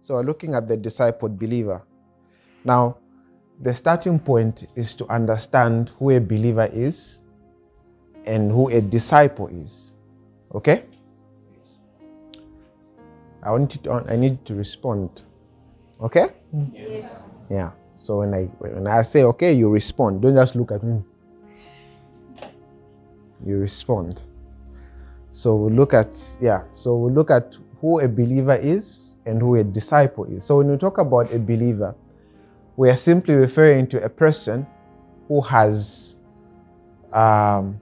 So we're looking at the discipled believer. Now, the starting point is to understand who a believer is and who a disciple is. Okay? I want you to, I need to respond. Okay? Yes. Yeah. So when I when I say okay, you respond. Don't just look at me. You respond. So we look at yeah. So we look at who a believer is and who a disciple is. So when we talk about a believer, we are simply referring to a person who has um,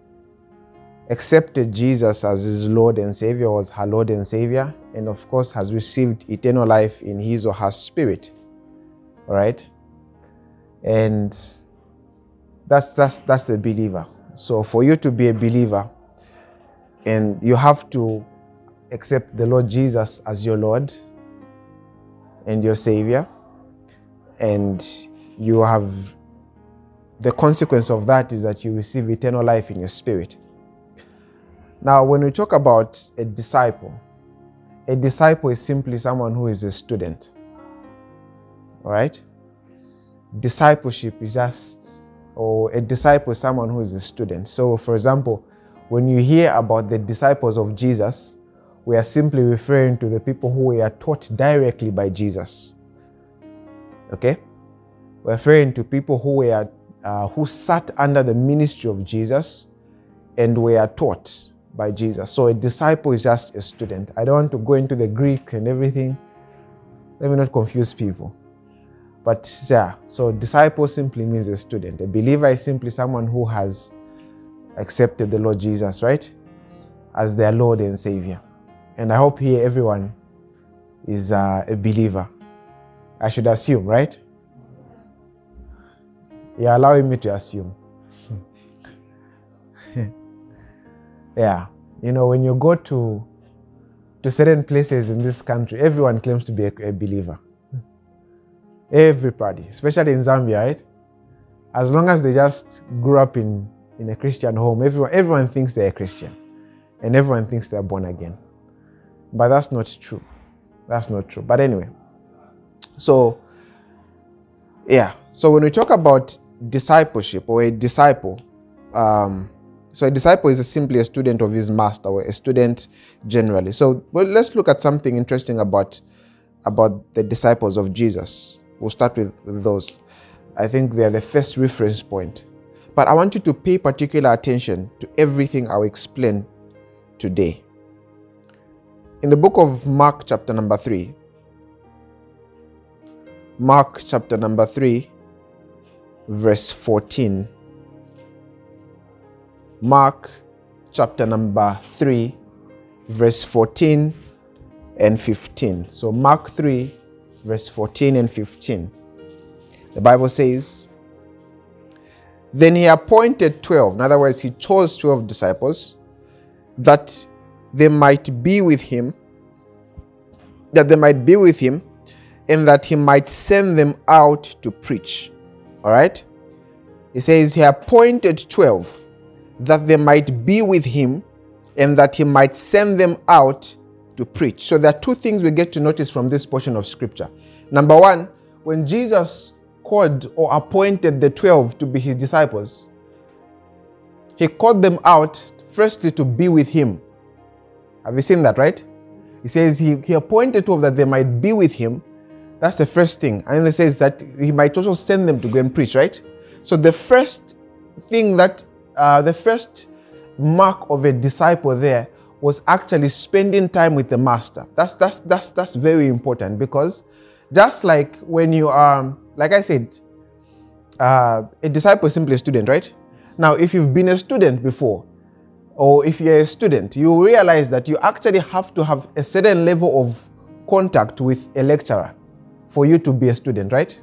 accepted Jesus as his Lord and Savior, was her Lord and Savior, and of course has received eternal life in his or her spirit. All right? And that's that's that's the believer. So for you to be a believer, and you have to accept the Lord Jesus as your Lord and your Savior, and you have the consequence of that is that you receive eternal life in your spirit. Now, when we talk about a disciple, a disciple is simply someone who is a student. All right? Discipleship is just, or a disciple is someone who is a student. So, for example, when you hear about the disciples of Jesus, we are simply referring to the people who were taught directly by Jesus. Okay? We're referring to people who were uh, who sat under the ministry of Jesus and were taught by Jesus. So a disciple is just a student. I don't want to go into the Greek and everything. Let me not confuse people. But yeah, so disciple simply means a student. A believer is simply someone who has accepted the Lord Jesus, right? As their Lord and Savior. And I hope here everyone is uh, a believer. I should assume, right? You're allowing me to assume. yeah. You know, when you go to to certain places in this country, everyone claims to be a, a believer. Everybody, especially in Zambia, right? As long as they just grew up in, in a Christian home, everyone, everyone thinks they're a Christian. And everyone thinks they're born again. But that's not true. That's not true. But anyway, so yeah. So when we talk about discipleship or a disciple, um, so a disciple is simply a student of his master or a student generally. So well, let's look at something interesting about about the disciples of Jesus. We'll start with, with those. I think they are the first reference point. But I want you to pay particular attention to everything I'll explain today. In the book of Mark, chapter number 3, Mark, chapter number 3, verse 14. Mark, chapter number 3, verse 14 and 15. So, Mark 3, verse 14 and 15. The Bible says, Then he appointed 12, in other words, he chose 12 disciples that they might be with him, that they might be with him, and that he might send them out to preach. All right? He says he appointed 12 that they might be with him and that he might send them out to preach. So there are two things we get to notice from this portion of scripture. Number one, when Jesus called or appointed the 12 to be his disciples, he called them out firstly to be with him. Have you seen that, right? He says he, he appointed 12 that they might be with him. That's the first thing. And then he says that he might also send them to go and preach, right? So the first thing that, uh, the first mark of a disciple there was actually spending time with the master. That's that's that's that's very important because just like when you are, like I said, uh, a disciple is simply a student, right? Now, if you've been a student before, or if you're a student, you realize that you actually have to have a certain level of contact with a lecturer for you to be a student, right?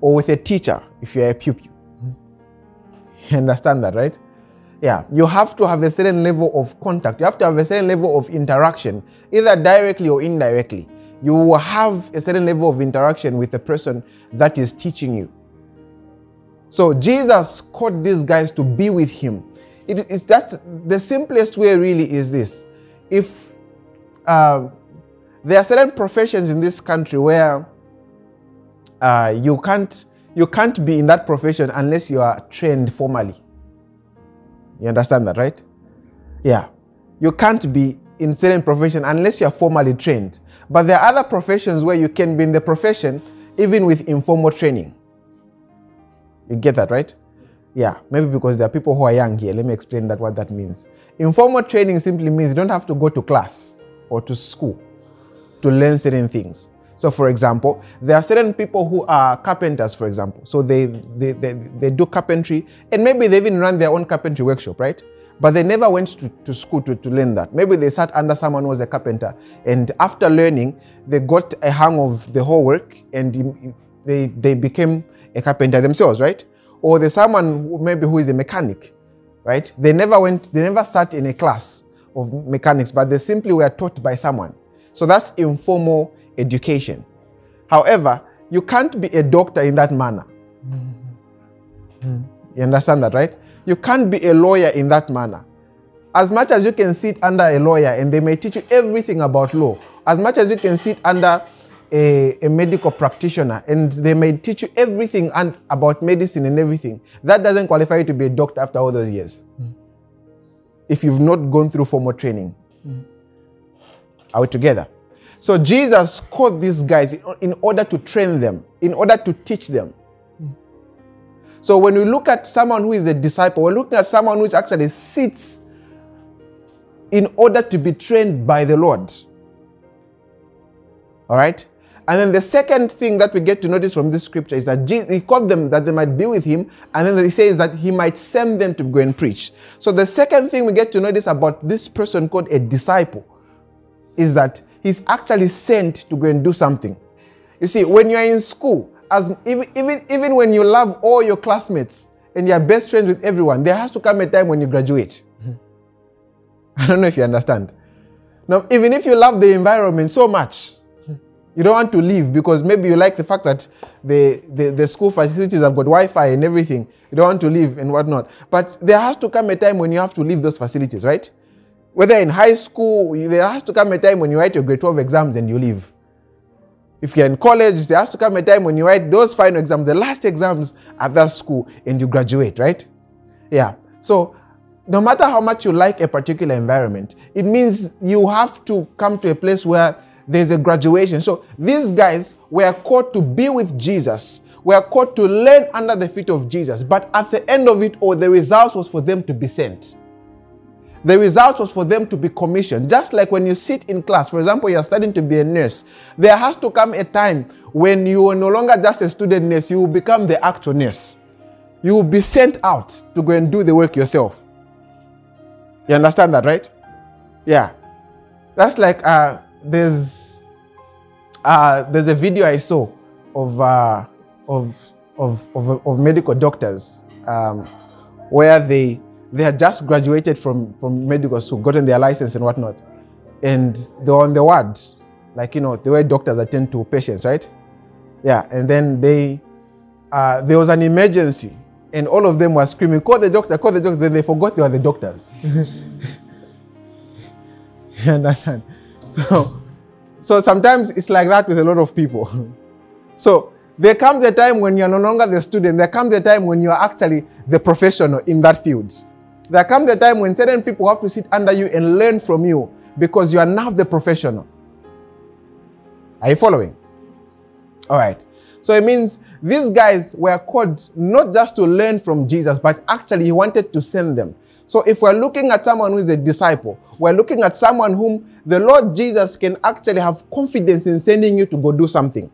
Or with a teacher if you're a pupil. You understand that, right? Yeah, you have to have a certain level of contact. You have to have a certain level of interaction, either directly or indirectly. You will have a certain level of interaction with the person that is teaching you. So Jesus called these guys to be with him. It is that's the simplest way really is this. If uh, there are certain professions in this country where uh, you can't you can't be in that profession unless you are trained formally. You understand that, right? Yeah. You can't be in certain profession unless you are formally trained. But there are other professions where you can be in the profession even with informal training. You get that, right? Yeah, maybe because there are people who are young here. Let me explain that what that means. Informal training simply means you don't have to go to class or to school to learn certain things. So, for example, there are certain people who are carpenters, for example. So they, they, they, they do carpentry and maybe they even run their own carpentry workshop, right? But they never went to, to school to, to learn that. Maybe they sat under someone who was a carpenter and after learning, they got a hang of the whole work and they, they became a carpenter themselves, right? Or there's someone who maybe who is a mechanic, right? They never went, they never sat in a class of mechanics, but they simply were taught by someone. So that's informal education. However, you can't be a doctor in that manner. You understand that, right? You can't be a lawyer in that manner. As much as you can sit under a lawyer and they may teach you everything about law, as much as you can sit under a, a medical practitioner and they may teach you everything and about medicine and everything, that doesn't qualify you to be a doctor after all those years. Mm. If you've not gone through formal training. Mm. Are we together? So Jesus called these guys in order to train them, in order to teach them. So when we look at someone who is a disciple, we're looking at someone who actually sits in order to be trained by the Lord. All right? And then the second thing that we get to notice from this scripture is that Jesus, he called them that they might be with him, and then he says that he might send them to go and preach. So the second thing we get to notice about this person called a disciple is that he's actually sent to go and do something. You see, when you're in school, as even, even, even when you love all your classmates and you're best friends with everyone, there has to come a time when you graduate. Mm-hmm. I don't know if you understand. Now, even if you love the environment so much, you don't want to leave because maybe you like the fact that the, the, the school facilities have got Wi-Fi and everything. You don't want to leave and whatnot. But there has to come a time when you have to leave those facilities, right? Whether in high school, there has to come a time when you write your grade 12 exams and you leave. If you're in college, there has to come a time when you write those final exams, the last exams at that school, and you graduate, right? Yeah. So, no matter how much you like a particular environment, it means you have to come to a place where there's a graduation. So, these guys were called to be with Jesus, were called to learn under the feet of Jesus. But at the end of it all, the result was for them to be sent. The result was for them to be commissioned. Just like when you sit in class, for example, you're studying to be a nurse, there has to come a time when you are no longer just a student nurse, you will become the actual nurse. You will be sent out to go and do the work yourself. You understand that, right? Yeah. That's like uh, there's uh, there's a video I saw of uh, of, of, of, of medical doctors um, where they they had just graduated from, from medical school, gotten their license and whatnot. And they were on the ward, like, you know, the way doctors attend to patients, right? Yeah, and then they, uh, there was an emergency, and all of them were screaming, call the doctor, call the doctor. Then they forgot they were the doctors. you understand? So, so sometimes it's like that with a lot of people. so there comes a time when you're no longer the student. There comes a time when you are actually the professional in that field. There comes a time when certain people have to sit under you and learn from you because you are now the professional. Are you following? All right. So it means these guys were called not just to learn from Jesus, but actually he wanted to send them. So if we're looking at someone who is a disciple, we're looking at someone whom the Lord Jesus can actually have confidence in sending you to go do something.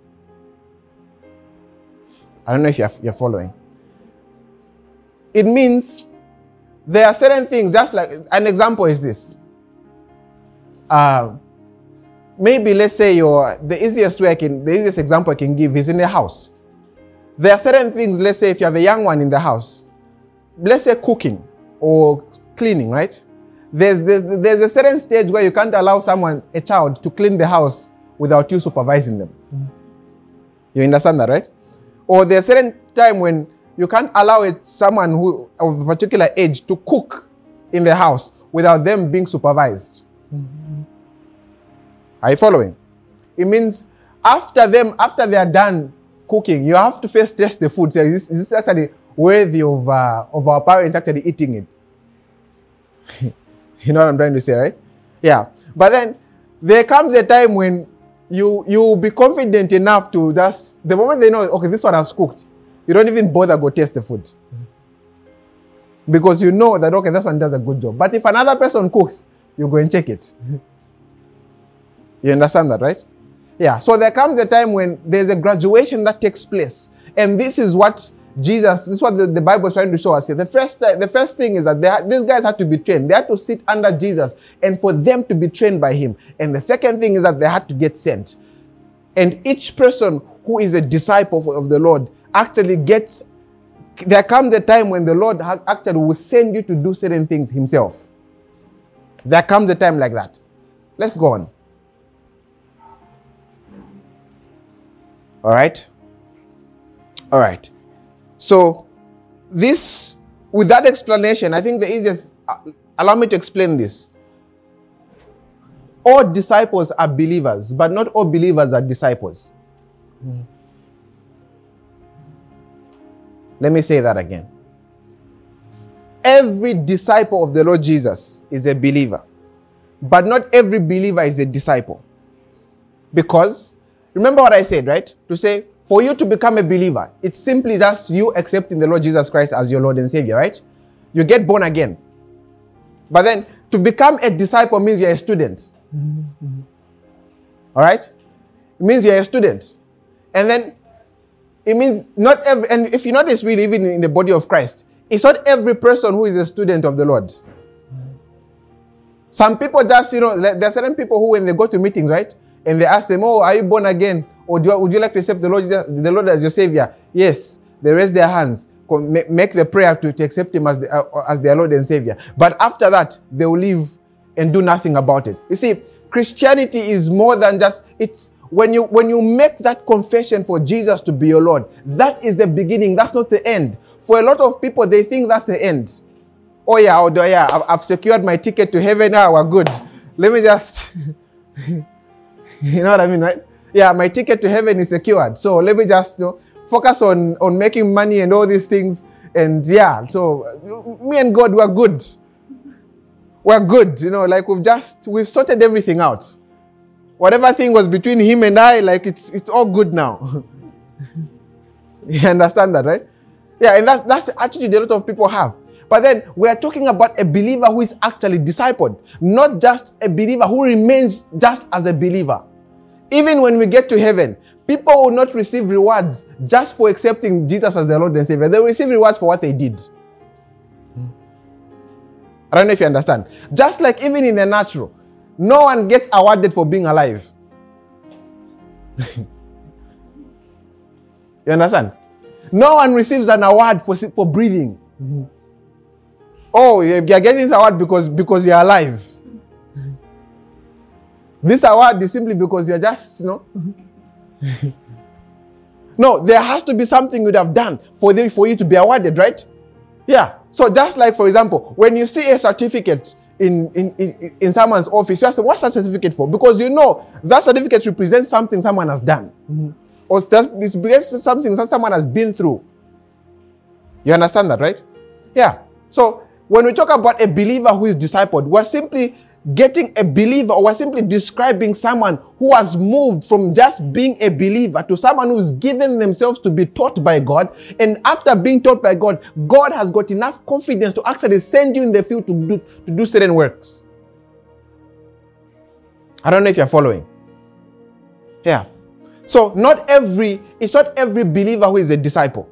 I don't know if you're, you're following. It means there are certain things, just like an example is this. Uh, maybe let's say your the easiest way I can the easiest example I can give is in a house. There are certain things, let's say if you have a young one in the house, let's say cooking or cleaning, right? There's, there's, there's a certain stage where you can't allow someone, a child, to clean the house without you supervising them. Mm. You understand that, right? Or there's a certain time when you can't allow it, someone who of a particular age to cook in the house without them being supervised. Mm-hmm. Are you following? it means after them, after they are done cooking, you have to first test the food. So is, this, is this actually worthy of, uh, of our parents actually eating it? you know what I'm trying to say, right? Yeah. But then there comes a time when you you will be confident enough to just the moment they know, okay, this one has cooked, you don't even bother go taste the food. Because you know that okay, this one does a good job. But if another person cooks, you go and check it. you understand that, right? Yeah. So there comes a time when there's a graduation that takes place. And this is what Jesus, this is what the, the Bible is trying to show us here. The first, the first thing is that they, these guys had to be trained. They had to sit under Jesus and for them to be trained by him. And the second thing is that they had to get sent. And each person who is a disciple of the Lord actually gets, there comes a time when the Lord actually will send you to do certain things himself. There comes a time like that. Let's go on. All right? All right. So, this, with that explanation, I think the easiest, uh, allow me to explain this. All disciples are believers, but not all believers are disciples. Mm. Let me say that again. Every disciple of the Lord Jesus is a believer, but not every believer is a disciple. Because, remember what I said, right? To say, for you to become a believer, it's simply just you accepting the Lord Jesus Christ as your Lord and Savior, right? You get born again. But then to become a disciple means you're a student. Mm-hmm. All right? It means you're a student. And then it means not every, and if you notice, really, even in the body of Christ, it's not every person who is a student of the Lord. Some people just, you know, there are certain people who, when they go to meetings, right, and they ask them, Oh, are you born again? Or do, would you like to accept the Lord, the Lord as your Savior? Yes. They raise their hands, make the prayer to, to accept Him as, the, uh, as their Lord and Savior. But after that, they will leave and do nothing about it. You see, Christianity is more than just, it's when you when you make that confession for Jesus to be your Lord, that is the beginning. That's not the end. For a lot of people, they think that's the end. Oh yeah, oh yeah, I've, I've secured my ticket to heaven. Now we're good. Let me just, you know what I mean, right? Yeah, my ticket to heaven is secured. So let me just you know, focus on, on making money and all these things. And yeah, so me and God, we're good. We're good, you know, like we've just, we've sorted everything out. Whatever thing was between him and I, like it's, it's all good now. you understand that, right? Yeah, and that, that's the attitude a lot of people have. But then we are talking about a believer who is actually discipled, not just a believer who remains just as a believer. Even when we get to heaven, people will not receive rewards just for accepting Jesus as their Lord and Savior. They will receive rewards for what they did. I don't know if you understand. Just like even in the natural, no one gets awarded for being alive. you understand? No one receives an award for, for breathing. Mm-hmm. Oh, you're getting this award because, because you're alive. This award is simply because you're just, you know. no, there has to be something you'd have done for, the, for you to be awarded, right? Yeah. So just like, for example, when you see a certificate in, in, in, in someone's office, you ask them, what's that certificate for? Because you know that certificate represents something someone has done. Mm-hmm. Or it represents something that someone has been through. You understand that, right? Yeah. So when we talk about a believer who is discipled, we're simply getting a believer or simply describing someone who has moved from just being a believer to someone who's given themselves to be taught by God. And after being taught by God, God has got enough confidence to actually send you in the field to do, to do certain works. I don't know if you're following. Yeah. So not every, it's not every believer who is a disciple.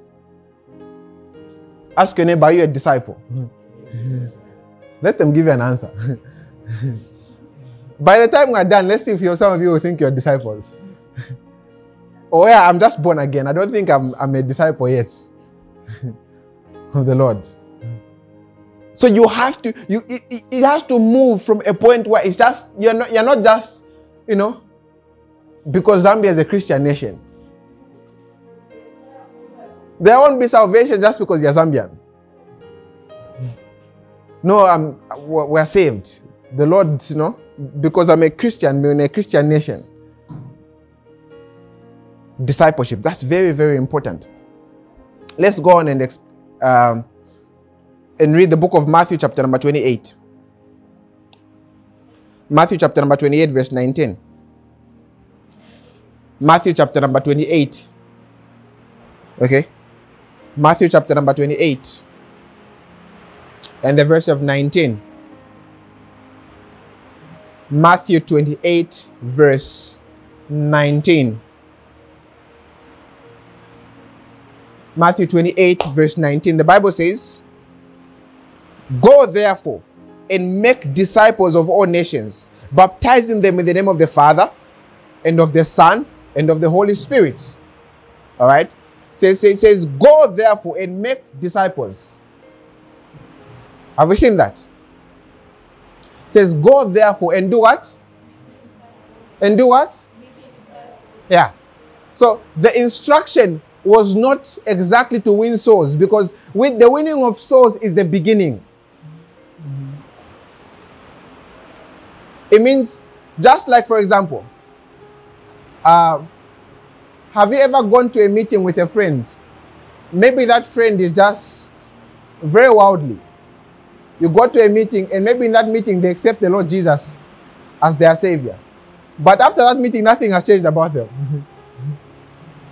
Ask your neighbor, are you a disciple? Hmm. Let them give you an answer. By the time we're done, let's see if some of you will think you're disciples. oh, yeah, I'm just born again. I don't think I'm, I'm a disciple yet of the Lord. So you have to, you, it, it has to move from a point where it's just, you're not, you're not just, you know, because Zambia is a Christian nation. There won't be salvation just because you're Zambian. No, I'm, we're saved the Lord, you know, because I'm a Christian, we're in a Christian nation. discipleship. That's very, very important. Let's go on and, um, and read the book of Matthew, chapter number 28. Matthew, chapter number 28, verse 19. Matthew, chapter number 28. Okay? Matthew, chapter number 28. And the verse of 19. Matthew 28, verse 19. Matthew 28, verse 19. The Bible says, Go therefore and make disciples of all nations, baptizing them in the name of the Father and of the Son and of the Holy Spirit. All right? So it says, Go therefore and make disciples. Have we seen that? Says, Go therefore and do what? And do what? Yeah. So the instruction was not exactly to win souls because with the winning of souls is the beginning. It means just like, for example, uh, have you ever gone to a meeting with a friend? Maybe that friend is just very worldly. You go to a meeting, and maybe in that meeting they accept the Lord Jesus as their Savior. But after that meeting, nothing has changed about them.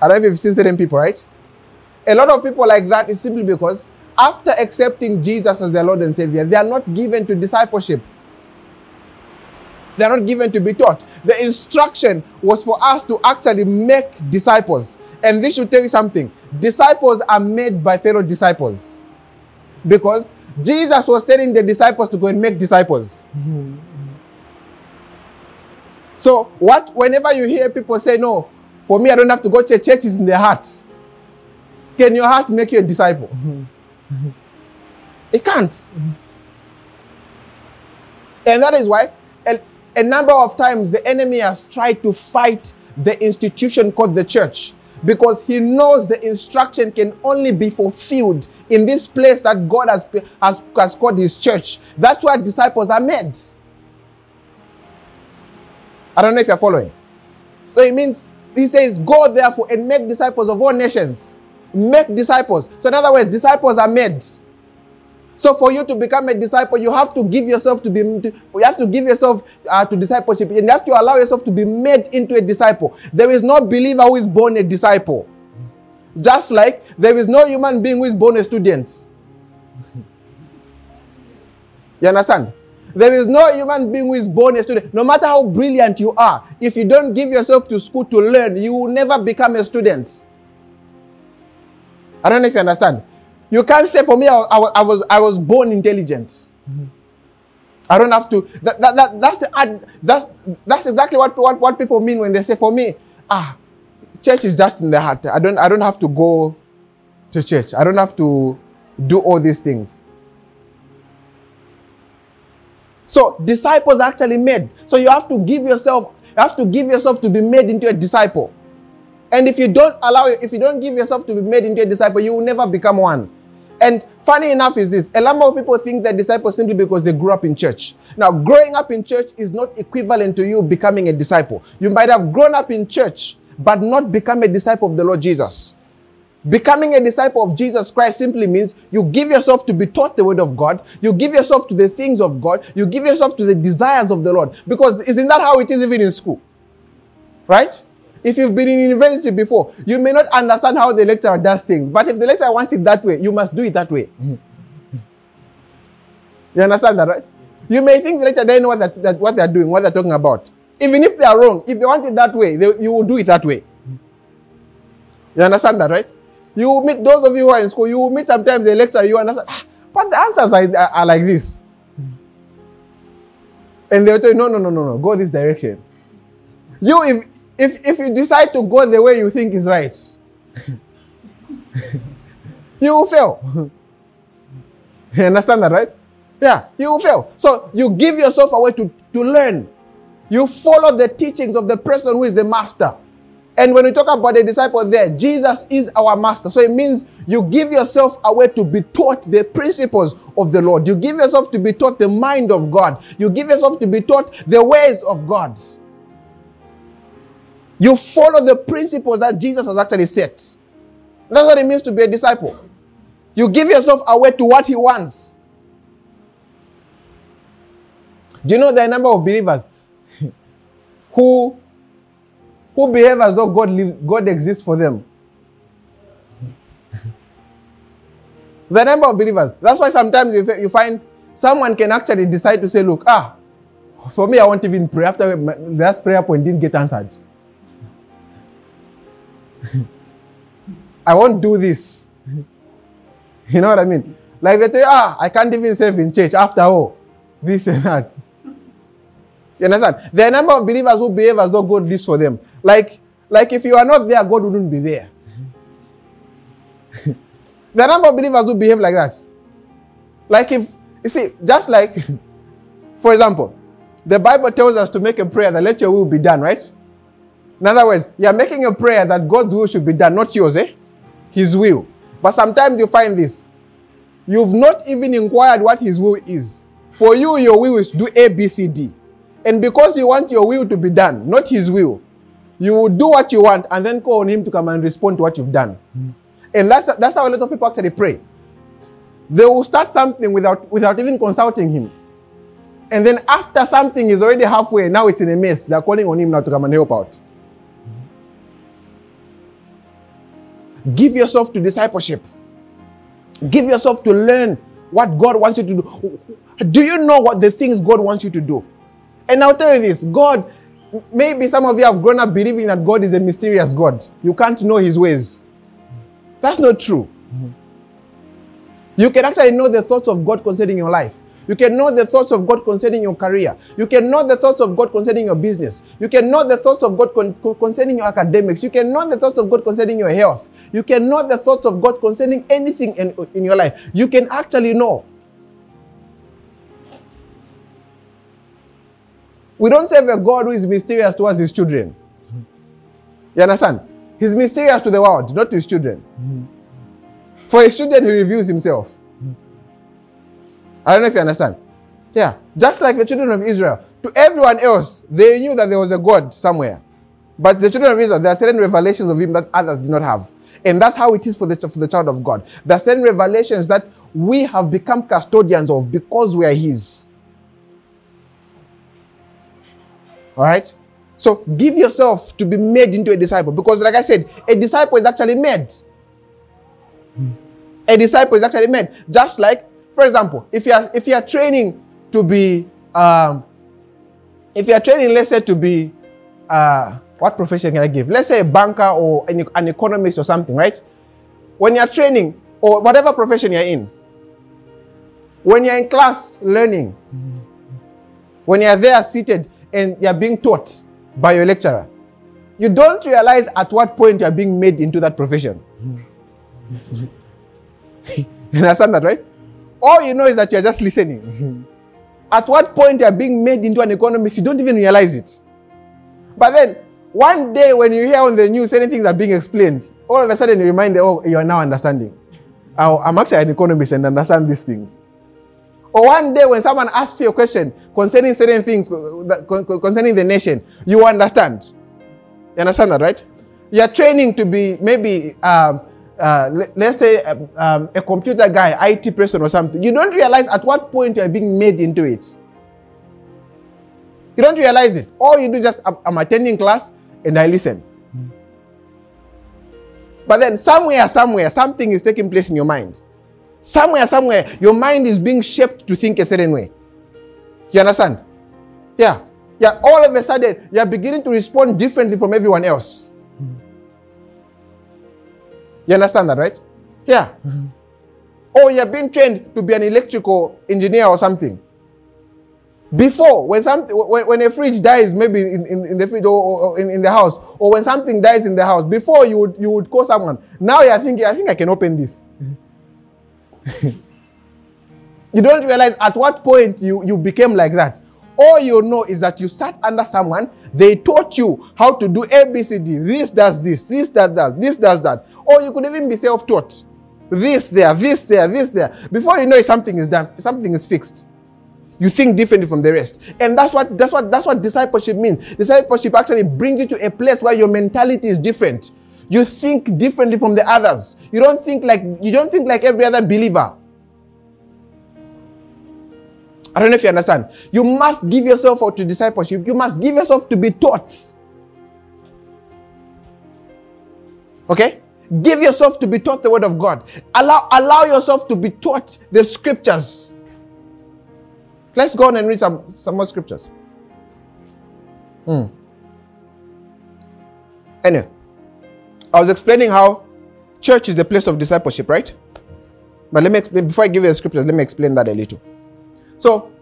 I don't know if you've seen certain people, right? A lot of people like that is simply because after accepting Jesus as their Lord and Savior, they are not given to discipleship. They are not given to be taught. The instruction was for us to actually make disciples. And this should tell you something. Disciples are made by fellow disciples. Because Jesus was telling the disciples to go and make disciples. So, what whenever you hear people say, No, for me, I don't have to go to church, is in their heart. Can your heart make you a disciple? It can't. And that is why a, a number of times the enemy has tried to fight the institution called the church because he knows the instruction can only be fulfilled in this place that God has, has, has called his church. That's why disciples are made. I don't know if you're following. So it means he says, Go therefore and make disciples of all nations. Make disciples. So, in other words, disciples are made. So, for you to become a disciple, you have to give yourself to be, to, you have to give yourself uh, to discipleship, and you have to allow yourself to be made into a disciple. There is no believer who is born a disciple. Just like there is no human being who is born a student. you understand? There is no human being who is born a student. No matter how brilliant you are, if you don't give yourself to school to learn, you will never become a student. I don't know if you understand. You can't say for me, I, I, I was, I was born intelligent. Mm-hmm. I don't have to. That, that, that, that's, the, that's, that's exactly what, what, what people mean when they say, for me, ah, church is just in the heart. I don't, I don't have to go to church. I don't have to do all these things. So disciples actually made. So you have to give yourself, you have to give yourself to be made into a disciple. And if you don't allow, if you don't give yourself to be made into a disciple, you will never become one. And funny enough is this a number of people think they're disciples simply because they grew up in church. Now, growing up in church is not equivalent to you becoming a disciple. You might have grown up in church, but not become a disciple of the Lord Jesus. Becoming a disciple of Jesus Christ simply means you give yourself to be taught the word of God, you give yourself to the things of God, you give yourself to the desires of the Lord. Because isn't that how it is even in school? Right? If you've been in university before, you may not understand how the lecturer does things. But if the lecturer wants it that way, you must do it that way. Hmm. Hmm. You understand that, right? You may think the lecturer doesn't know what that, what they're doing, what they're talking about. Even if they are wrong, if they want it that way, they, you will do it that way. Hmm. You understand that, right? You will meet those of you who are in school, you will meet sometimes a lecturer, you understand, ah, but the answers are, are, are like this. And they'll tell you, no, no, no, no, no, go this direction. You, if if, if you decide to go the way you think is right, you will fail. you understand that, right? Yeah, you will fail. So you give yourself away to, to learn. You follow the teachings of the person who is the master. And when we talk about the disciple there, Jesus is our master. So it means you give yourself away to be taught the principles of the Lord. You give yourself to be taught the mind of God. You give yourself to be taught the ways of God. You follow the principles that Jesus has actually set. That's what it means to be a disciple. You give yourself away to what he wants. Do you know the number of believers who who behave as though God God exists for them? the number of believers. That's why sometimes you, you find someone can actually decide to say, "Look, ah, for me, I won't even pray after my, last prayer point didn't get answered. I won't do this." You know what I mean? Like they say, "Ah, I can't even serve in church after all, this and that." You understand? There are a number of believers who behave as though God lives for them. Like, like if you are not there, God wouldn't be there. there are a number of believers who behave like that. Like if you see, just like, for example, the Bible tells us to make a prayer that let your will be done, right? In other words, you're making a prayer that God's will should be done, not yours, eh? His will. But sometimes you find this. You've not even inquired what His will is. For you, your will is to do A, B, C, D. And because you want your will to be done, not his will, you will do what you want and then call on him to come and respond to what you've done. Mm. And that's, that's how a lot of people actually pray. They will start something without, without even consulting him. And then after something is already halfway, now it's in a mess, they're calling on him now to come and help out. Give yourself to discipleship. Give yourself to learn what God wants you to do. Do you know what the things God wants you to do? And I'll tell you this God, maybe some of you have grown up believing that God is a mysterious God. You can't know his ways. That's not true. You can actually know the thoughts of God concerning your life. You can know the thoughts of God concerning your career. You can know the thoughts of God concerning your business. You can know the thoughts of God con- concerning your academics. You can know the thoughts of God concerning your health. You can know the thoughts of God concerning anything in, in your life. You can actually know. We don't serve a God who is mysterious towards his children. You understand? He's mysterious to the world, not to his children. Hmm. For his children, he reveals himself. I don't know if you understand. Yeah. Just like the children of Israel. To everyone else, they knew that there was a God somewhere. But the children of Israel, there are certain revelations of him that others did not have. And that's how it is for the, for the child of God. There are certain revelations that we have become custodians of because we are his. All right? So give yourself to be made into a disciple because, like I said, a disciple is actually made. A disciple is actually made. Just like, for example, if you are if you are training to be, um, if you are training, let's say to be, uh, what profession can I give? Let's say a banker or an, an economist or something, right? When you are training or whatever profession you're in, when you're in class learning, when you're there seated, and you're being taught by your lecturer, you don't realize at what point you're being made into that profession. you understand that, right? All you know is that you're just listening. at what point you're being made into an economist, you don't even realize it. But then, one day when you hear on the news anything that's being explained, all of a sudden you remind, oh, you are now understanding. I'm actually an economist and understand these things. Or one day when someone asks you a question concerning certain things, concerning the nation, you understand. You understand that, right? You're training to be maybe, um, uh, let's say, um, a computer guy, IT person or something. You don't realize at what point you're being made into it. You don't realize it. All you do is just, I'm, I'm attending class and I listen. But then somewhere, somewhere, something is taking place in your mind. Somewhere, somewhere, your mind is being shaped to think a certain way. You understand? Yeah. Yeah, all of a sudden, you're beginning to respond differently from everyone else. You understand that, right? Yeah. Mm-hmm. Or you're being trained to be an electrical engineer or something. Before, when something, when, when a fridge dies, maybe in, in, in the fridge or, or in, in, the house, or when something dies in the house, before you would you would call someone. Now you're thinking, I think I can open this. you don't realize at what point you, you became like that. All you know is that you sat under someone, they taught you how to do ABCD. This does this, this does that, this does that. Or you could even be self taught. This there, this there, this there. Before you know it, something is done, something is fixed. You think differently from the rest. And that's what that's what that's what discipleship means. Discipleship actually brings you to a place where your mentality is different. You think differently from the others. You don't think like you don't think like every other believer. I don't know if you understand. You must give yourself out to discipleship. You must give yourself to be taught. Okay? Give yourself to be taught the word of God. Allow, allow yourself to be taught the scriptures. Let's go on and read some, some more scriptures. Hmm. Anyway, I was explaining how church is the place of discipleship, right? But let me explain, before I give you the scriptures, let me explain that a little. So,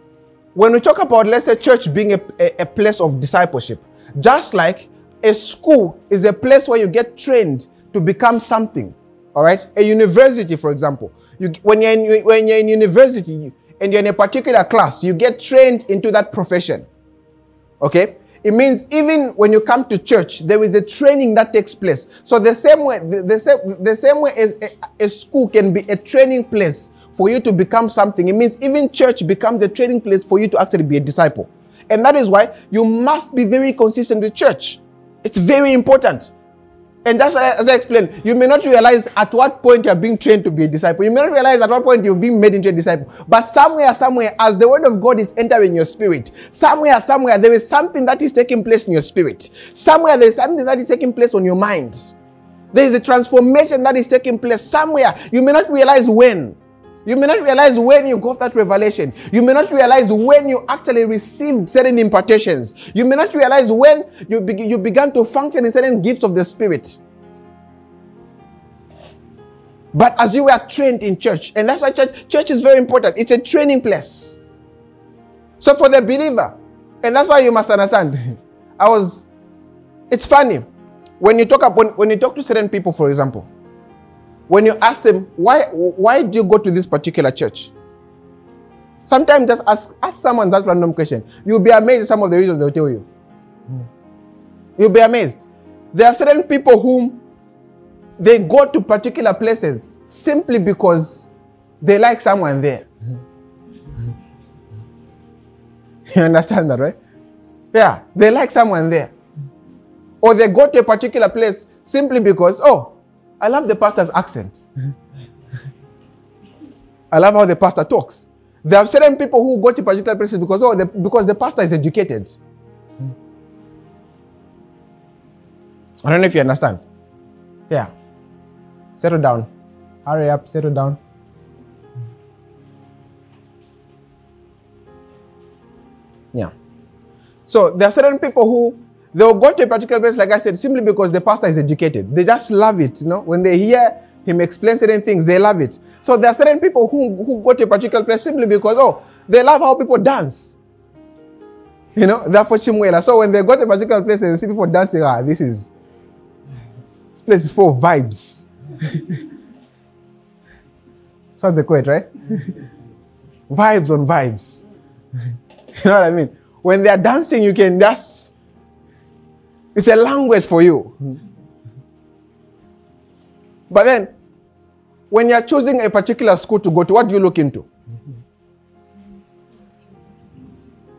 when we talk about, let's say, church being a, a, a place of discipleship, just like a school is a place where you get trained to become something. All right, a university, for example, you, when you're in, when you're in university and you're in a particular class, you get trained into that profession. Okay, it means even when you come to church, there is a training that takes place. So the same way, the, the same, the same way as a, a school can be a training place for you to become something, it means even church becomes a training place for you to actually be a disciple. And that is why you must be very consistent with church. It's very important. And that's uh, as I explained, you may not realize at what point you're being trained to be a disciple. You may not realize at what point you're being made into a disciple. But somewhere, somewhere, as the word of God is entering your spirit, somewhere, somewhere, there is something that is taking place in your spirit. Somewhere, there is something that is taking place on your mind. There is a transformation that is taking place somewhere. You may not realize when. You may not realize when you got that revelation. You may not realize when you actually received certain impartations. You may not realize when you, be- you began to function in certain gifts of the Spirit. But as you were trained in church, and that's why church, church is very important. It's a training place. So for the believer, and that's why you must understand. I was, it's funny when you talk when, when you talk to certain people, for example, when you ask them, why, why do you go to this particular church? Sometimes just ask, ask someone that random question. You'll be amazed at some of the reasons they'll tell you. Hmm. You'll be amazed. There are certain people whom they go to particular places simply because they like someone there. Hmm. You understand that, right? Yeah, they like someone there. Or they go to a particular place simply because, oh, I love the pastor's accent. I love how the pastor talks. There are certain people who go to particular places because oh, the, because the pastor is educated. I don't know if you understand. Yeah. Settle down. Hurry up, settle down. Yeah. So there are certain people who They'll go to a particular place, like I said, simply because the pastor is educated. They just love it. You know, when they hear him explain certain things, they love it. So there are certain people who, who go to a particular place simply because, oh, they love how people dance. You know, they're for Chimwela. So when they go to a particular place and see people dancing, ah, this is, this place is full of vibes. That's the quote, right? vibes on vibes. you know what I mean? When they're dancing, you can just it's a language for you. But then, when you're choosing a particular school to go to, what do you look into?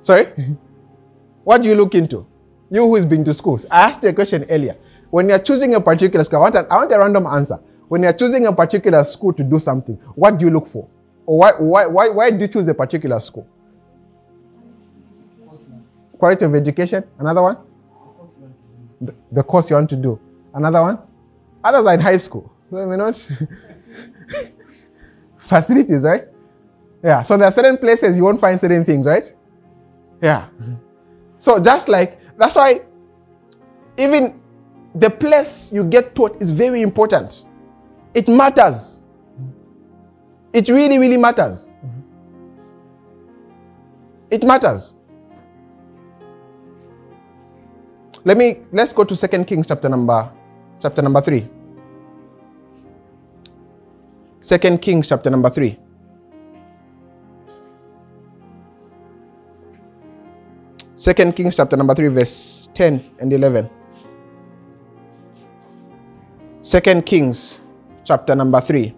Sorry? What do you look into? You who's been to schools. I asked you a question earlier. When you're choosing a particular school, I want, want a random answer. When you're choosing a particular school to do something, what do you look for? Or why, why, why, why do you choose a particular school? Quality of education. Another one? The, course you want to do. Another one? Others are in high school. So may not facilities, right? Yeah. So there are certain places you won't find certain things, right? Yeah. So just like that's why even the place you get taught is very important. It matters. It really, really matters. It matters. Let me let's go to Second Kings chapter number chapter number 3. Second Kings chapter number 3. Second Kings chapter number 3 verse 10 and 11. Second Kings chapter number 3.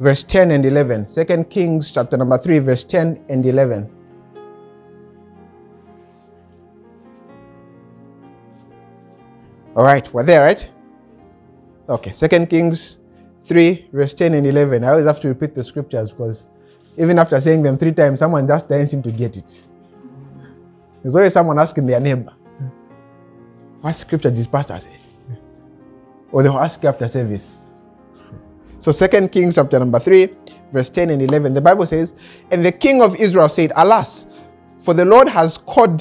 verse 10 and 11. 2 Kings chapter number 3, verse 10 and 11. All right, we're there, right? Okay, Second Kings 3, verse 10 and 11. I always have to repeat the scriptures because even after saying them three times, someone just doesn't seem to get it. There's always someone asking their neighbor, What scripture did pastor say? Or they'll ask after service. So Second Kings chapter number 3, verse 10 and 11, the Bible says, And the king of Israel said, Alas, for the Lord has called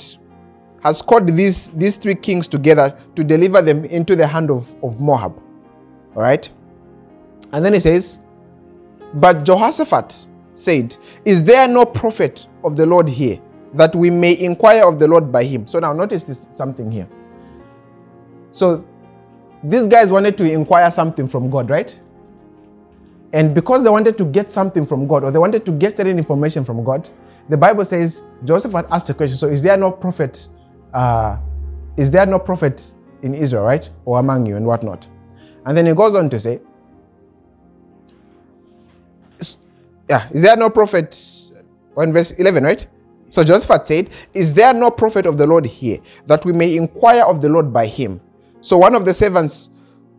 has called these, these three kings together to deliver them into the hand of, of Moab. All right? And then he says, But Jehoshaphat said, Is there no prophet of the Lord here that we may inquire of the Lord by him? So now notice this something here. So these guys wanted to inquire something from God, right? And because they wanted to get something from God or they wanted to get certain information from God, the Bible says Jehoshaphat asked a question. So is there no prophet uh, Is there no prophet in Israel, right? Or among you and whatnot? And then he goes on to say, Yeah, is there no prophet? Or in verse 11, right? So Jehoshaphat said, Is there no prophet of the Lord here, that we may inquire of the Lord by him? So one of the servants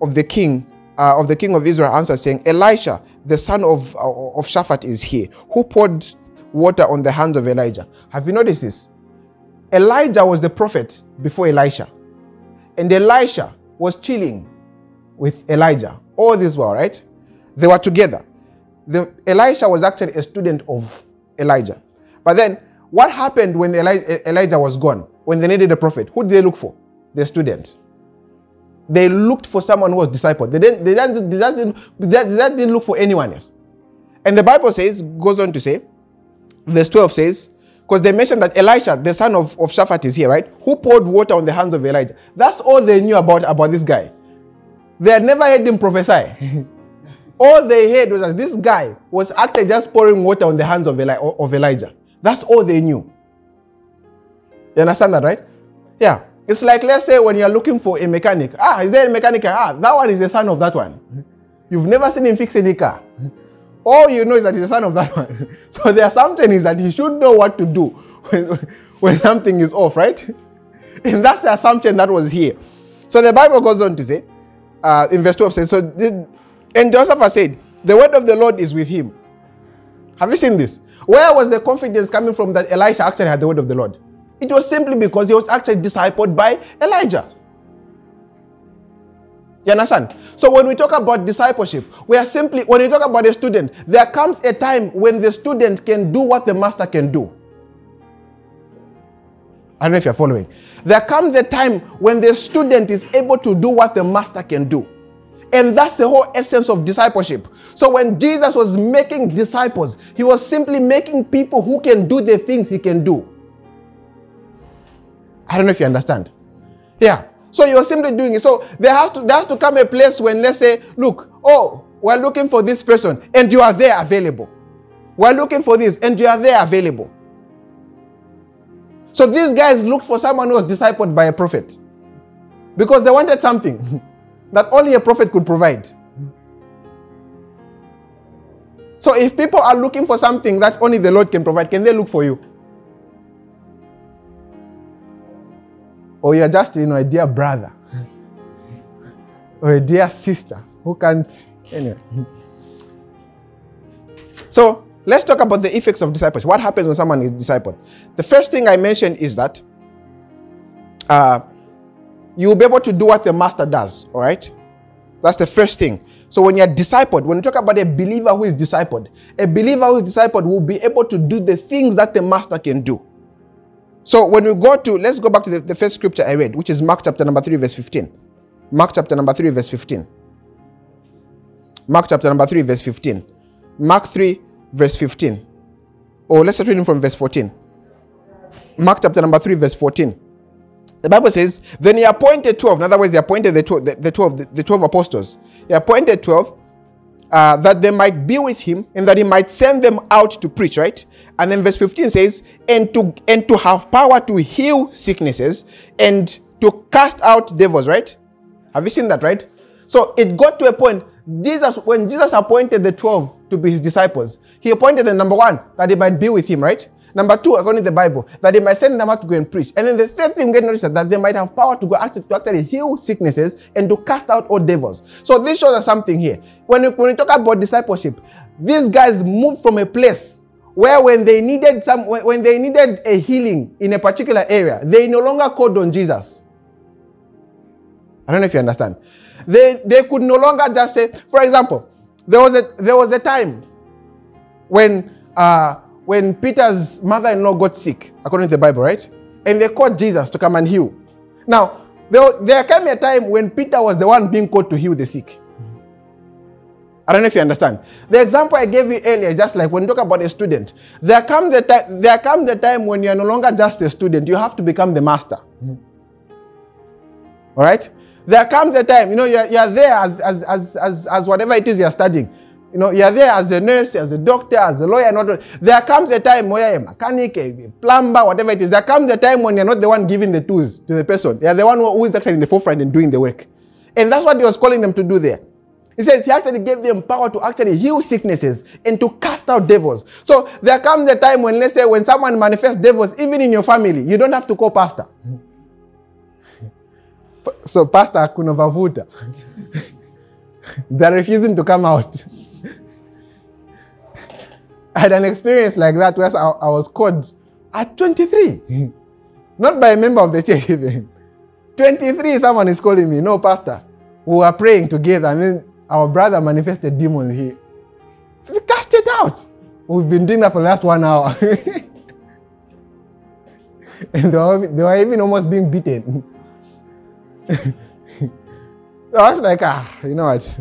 of the king, uh, of the king of Israel answered, saying, Elisha, the son of, uh, of Shaphat, is here, who poured water on the hands of Elijah. Have you noticed this? Elijah was the prophet before Elisha. And Elisha was chilling with Elijah all this while, right? They were together. The, Elisha was actually a student of Elijah. But then, what happened when Eli- Elijah was gone? When they needed a prophet, who did they look for? The student. They looked for someone who was disciple. They didn't, they didn't, they didn't, they didn't look for anyone else. And the Bible says, goes on to say, verse 12 says, because they mentioned that Elisha, the son of, of Shaphat, is here, right? Who poured water on the hands of Elijah. That's all they knew about, about this guy. They had never heard him prophesy. all they heard was that this guy was actually just pouring water on the hands of, Eli- of Elijah. That's all they knew. You understand that, right? Yeah. It's like, let's say, when you're looking for a mechanic. Ah, is there a mechanic? Ah, that one is the son of that one. You've never seen him fix any car. All you know is that he's the son of that one. So the assumption is that he should know what to do when, when something is off, right? And that's the assumption that was here. So the Bible goes on to say, uh, in verse 12 says, so and Jehoshaphat said, the word of the Lord is with him. Have you seen this? Where was the confidence coming from that Elisha actually had the word of the Lord? It was simply because he was actually discipled by Elijah. You understand? So when we talk about discipleship, we are simply, when we talk about a student, there comes a time when the student can do what the master can do. I don't know if you're following. There comes a time when the student is able to do what the master can do. And that's the whole essence of discipleship. So when Jesus was making disciples, he was simply making people who can do the things he can do. I don't know if you understand. Yeah. So you're simply doing it. So there has to there has to come a place when let's say, look, oh, we're looking for this person, and you are there available. We're looking for this, and you are there available. So these guys looked for someone who was discipled by a prophet. Because they wanted something that only a prophet could provide. So if people are looking for something that only the Lord can provide, can they look for you? Or you're just, you know, a dear brother or a dear sister who can't, anyway. So let's talk about the effects of discipleship. What happens when someone is discipled? The first thing I mentioned is that uh, you will be able to do what the master does, all right? That's the first thing. So when you're discipled, when you talk about a believer who is discipled, a believer who is discipled will be able to do the things that the master can do. So when we go to, let's go back to the, the first scripture I read, which is Mark chapter number 3, verse 15. Mark chapter number 3, verse 15. Mark chapter number 3, verse 15. Mark 3, verse 15. Or oh, let's start reading from verse 14. Mark chapter number 3, verse 14. The Bible says, Then he appointed 12. In other words, he appointed the 12, the, the 12, the, the 12 apostles. He appointed 12 uh, that they might be with him and that he might send them out to preach, right? And then verse 15 says, and to and to have power to heal sicknesses and to cast out devils, right? Have you seen that, right? So it got to a point. Jesus, when Jesus appointed the 12 to be his disciples? He appointed them, number one, that they might be with him, right? Number two, according to the Bible, that they might send them out to go and preach. And then the third thing we get noticed that they might have power to go actually, to actually heal sicknesses and to cast out all devils. So this shows us something here. When we, when we talk about discipleship, these guys moved from a place where when they needed some when they needed a healing in a particular area, they no longer called on Jesus. I don't know if you understand. They they could no longer just say, for example, there was a there was a time when uh, when Peter's mother-in-law got sick, according to the Bible, right? And they called Jesus to come and heal. Now, there, came a time when Peter was the one being called to heal the sick. I don't know if you understand. The example I gave you earlier, just like when you talk about a student, there comes a time, there comes a time when you are no longer just a student, you have to become the master. Mm-hmm. All right? There comes a time, you know, you're, you're there as, as, as, as, as whatever it is you're studying. You know, you're there as a nurse, as a doctor, as a lawyer. and Not, there comes a time where you're a mechanic, a plumber, whatever it is. There comes a time when you're not the one giving the tools to the person. You're the one who is actually in the forefront and doing the work. And that's what he was calling them to do there. He says he actually gave them power to actually heal sicknesses and to cast out devils. So there comes a time when, let's say, when someone manifests devils, even in your family, you don't have to call pastor. So pastor kunovavuta. They're refusing to come out. I had an experience like that where I, I was called at 23. Not by a member of the church even. 23, someone is calling me. No, pastor. We were praying together and then our brother manifested demons. here. he cast it out. We've been doing that for the last one hour. and they were, they were even almost being beaten. so I was like, ah, you know what?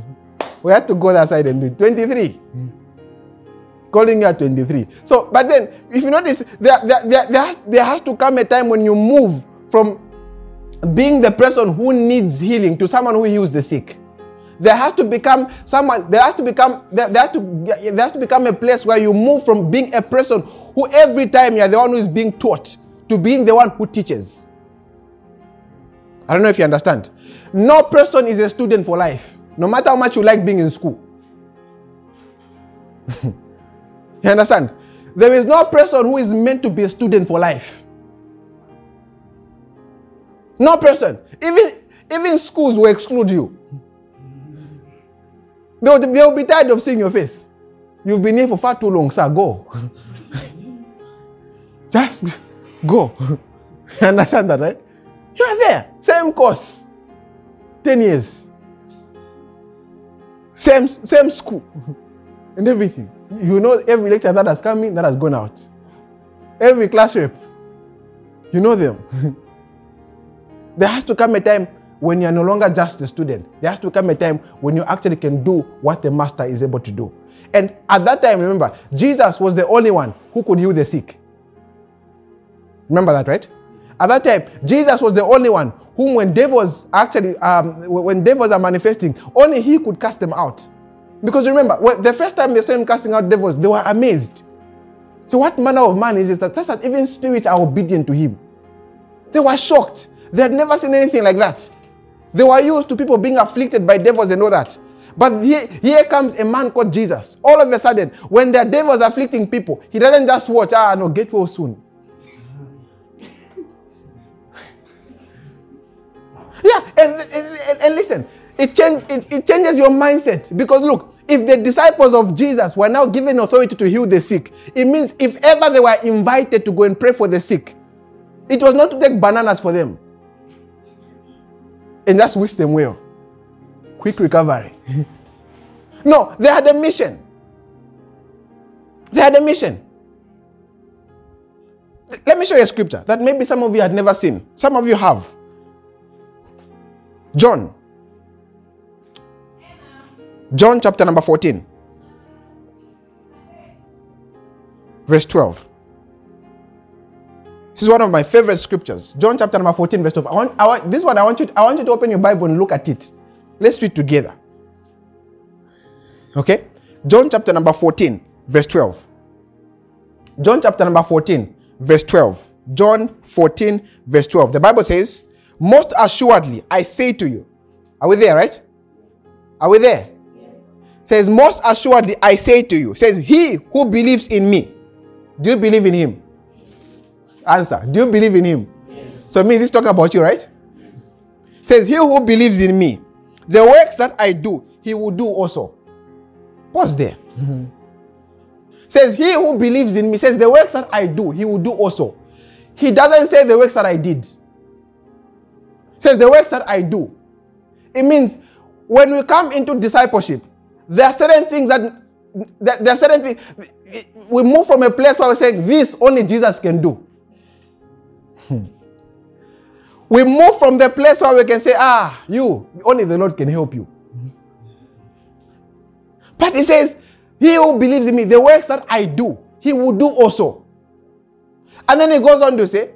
We had to go that side and do it. 23. Calling you at 23. So, but then, if you notice, there, there, there, there, has, there has to come a time when you move from being the person who needs healing to someone who heals the sick. There has to become someone, there has to become, there, there, has to, there has to become a place where you move from being a person who every time you're the one who is being taught to being the one who teaches. I don't know if you understand. No person is a student for life, no matter how much you like being in school. you understand? There is no person who is meant to be a student for life. No person. Even, even schools will exclude you. They'll, they'll be tired of seeing your face. You've been here for far too long, sir. Go. Just go. you understand that, right? You are there. Same course. 10 years. Same, same school. And everything. You know every lecture that has come in, that has gone out. Every class rep. You know them. there has to come a time when you're no longer just a student. There has to come a time when you actually can do what the master is able to do. And at that time, remember, Jesus was the only one who could heal the sick. Remember that, right? At that time, Jesus was the only one whom, when devils actually, um, when devils are manifesting, only he could cast them out. Because remember, well, the first time they saw him casting out devils, they were amazed. So, what manner of man is this that, that even spirits are obedient to him? They were shocked. They had never seen anything like that. They were used to people being afflicted by devils and all that. But here, here comes a man called Jesus. All of a sudden, when the devils are afflicting people, he doesn't just watch, ah, no, get well soon. yeah, and, and, and, listen, it, change, it, it changes your mindset. Because look, if the disciples of Jesus were now given authority to heal the sick, it means if ever they were invited to go and pray for the sick, it was not to take bananas for them. And that's wish them well. Quick recovery. no, they had a mission. They had a mission. Let me show you a scripture that maybe some of you had never seen. Some of you have. John. John chapter number 14. Verse 12. This is one of my favorite scriptures. John chapter number 14, verse 12. I want, I want, this one, I want, you, I want you to open your Bible and look at it. Let's read together. Okay? John chapter number 14, verse 12. John chapter number 14, verse 12. John 14, verse 12. The Bible says, Most assuredly, I say to you. Are we there, right? Are we there? Says, Most assuredly I say to you, says, He who believes in me. Do you believe in him? Answer. Do you believe in him? Yes. So it means he's talking about you, right? Says, He who believes in me, the works that I do, he will do also. Pause there. Mm-hmm. says, He who believes in me, says, The works that I do, he will do also. He doesn't say the works that I did. Says, The works that I do. It means when we come into discipleship, there are certain things that there are certain things we move from a place where we're saying this only Jesus can do. We move from the place where we can say, ah, you, only the Lord can help you. But he says, he who believes in me, the works that I do, he will do also. And then he goes on to say,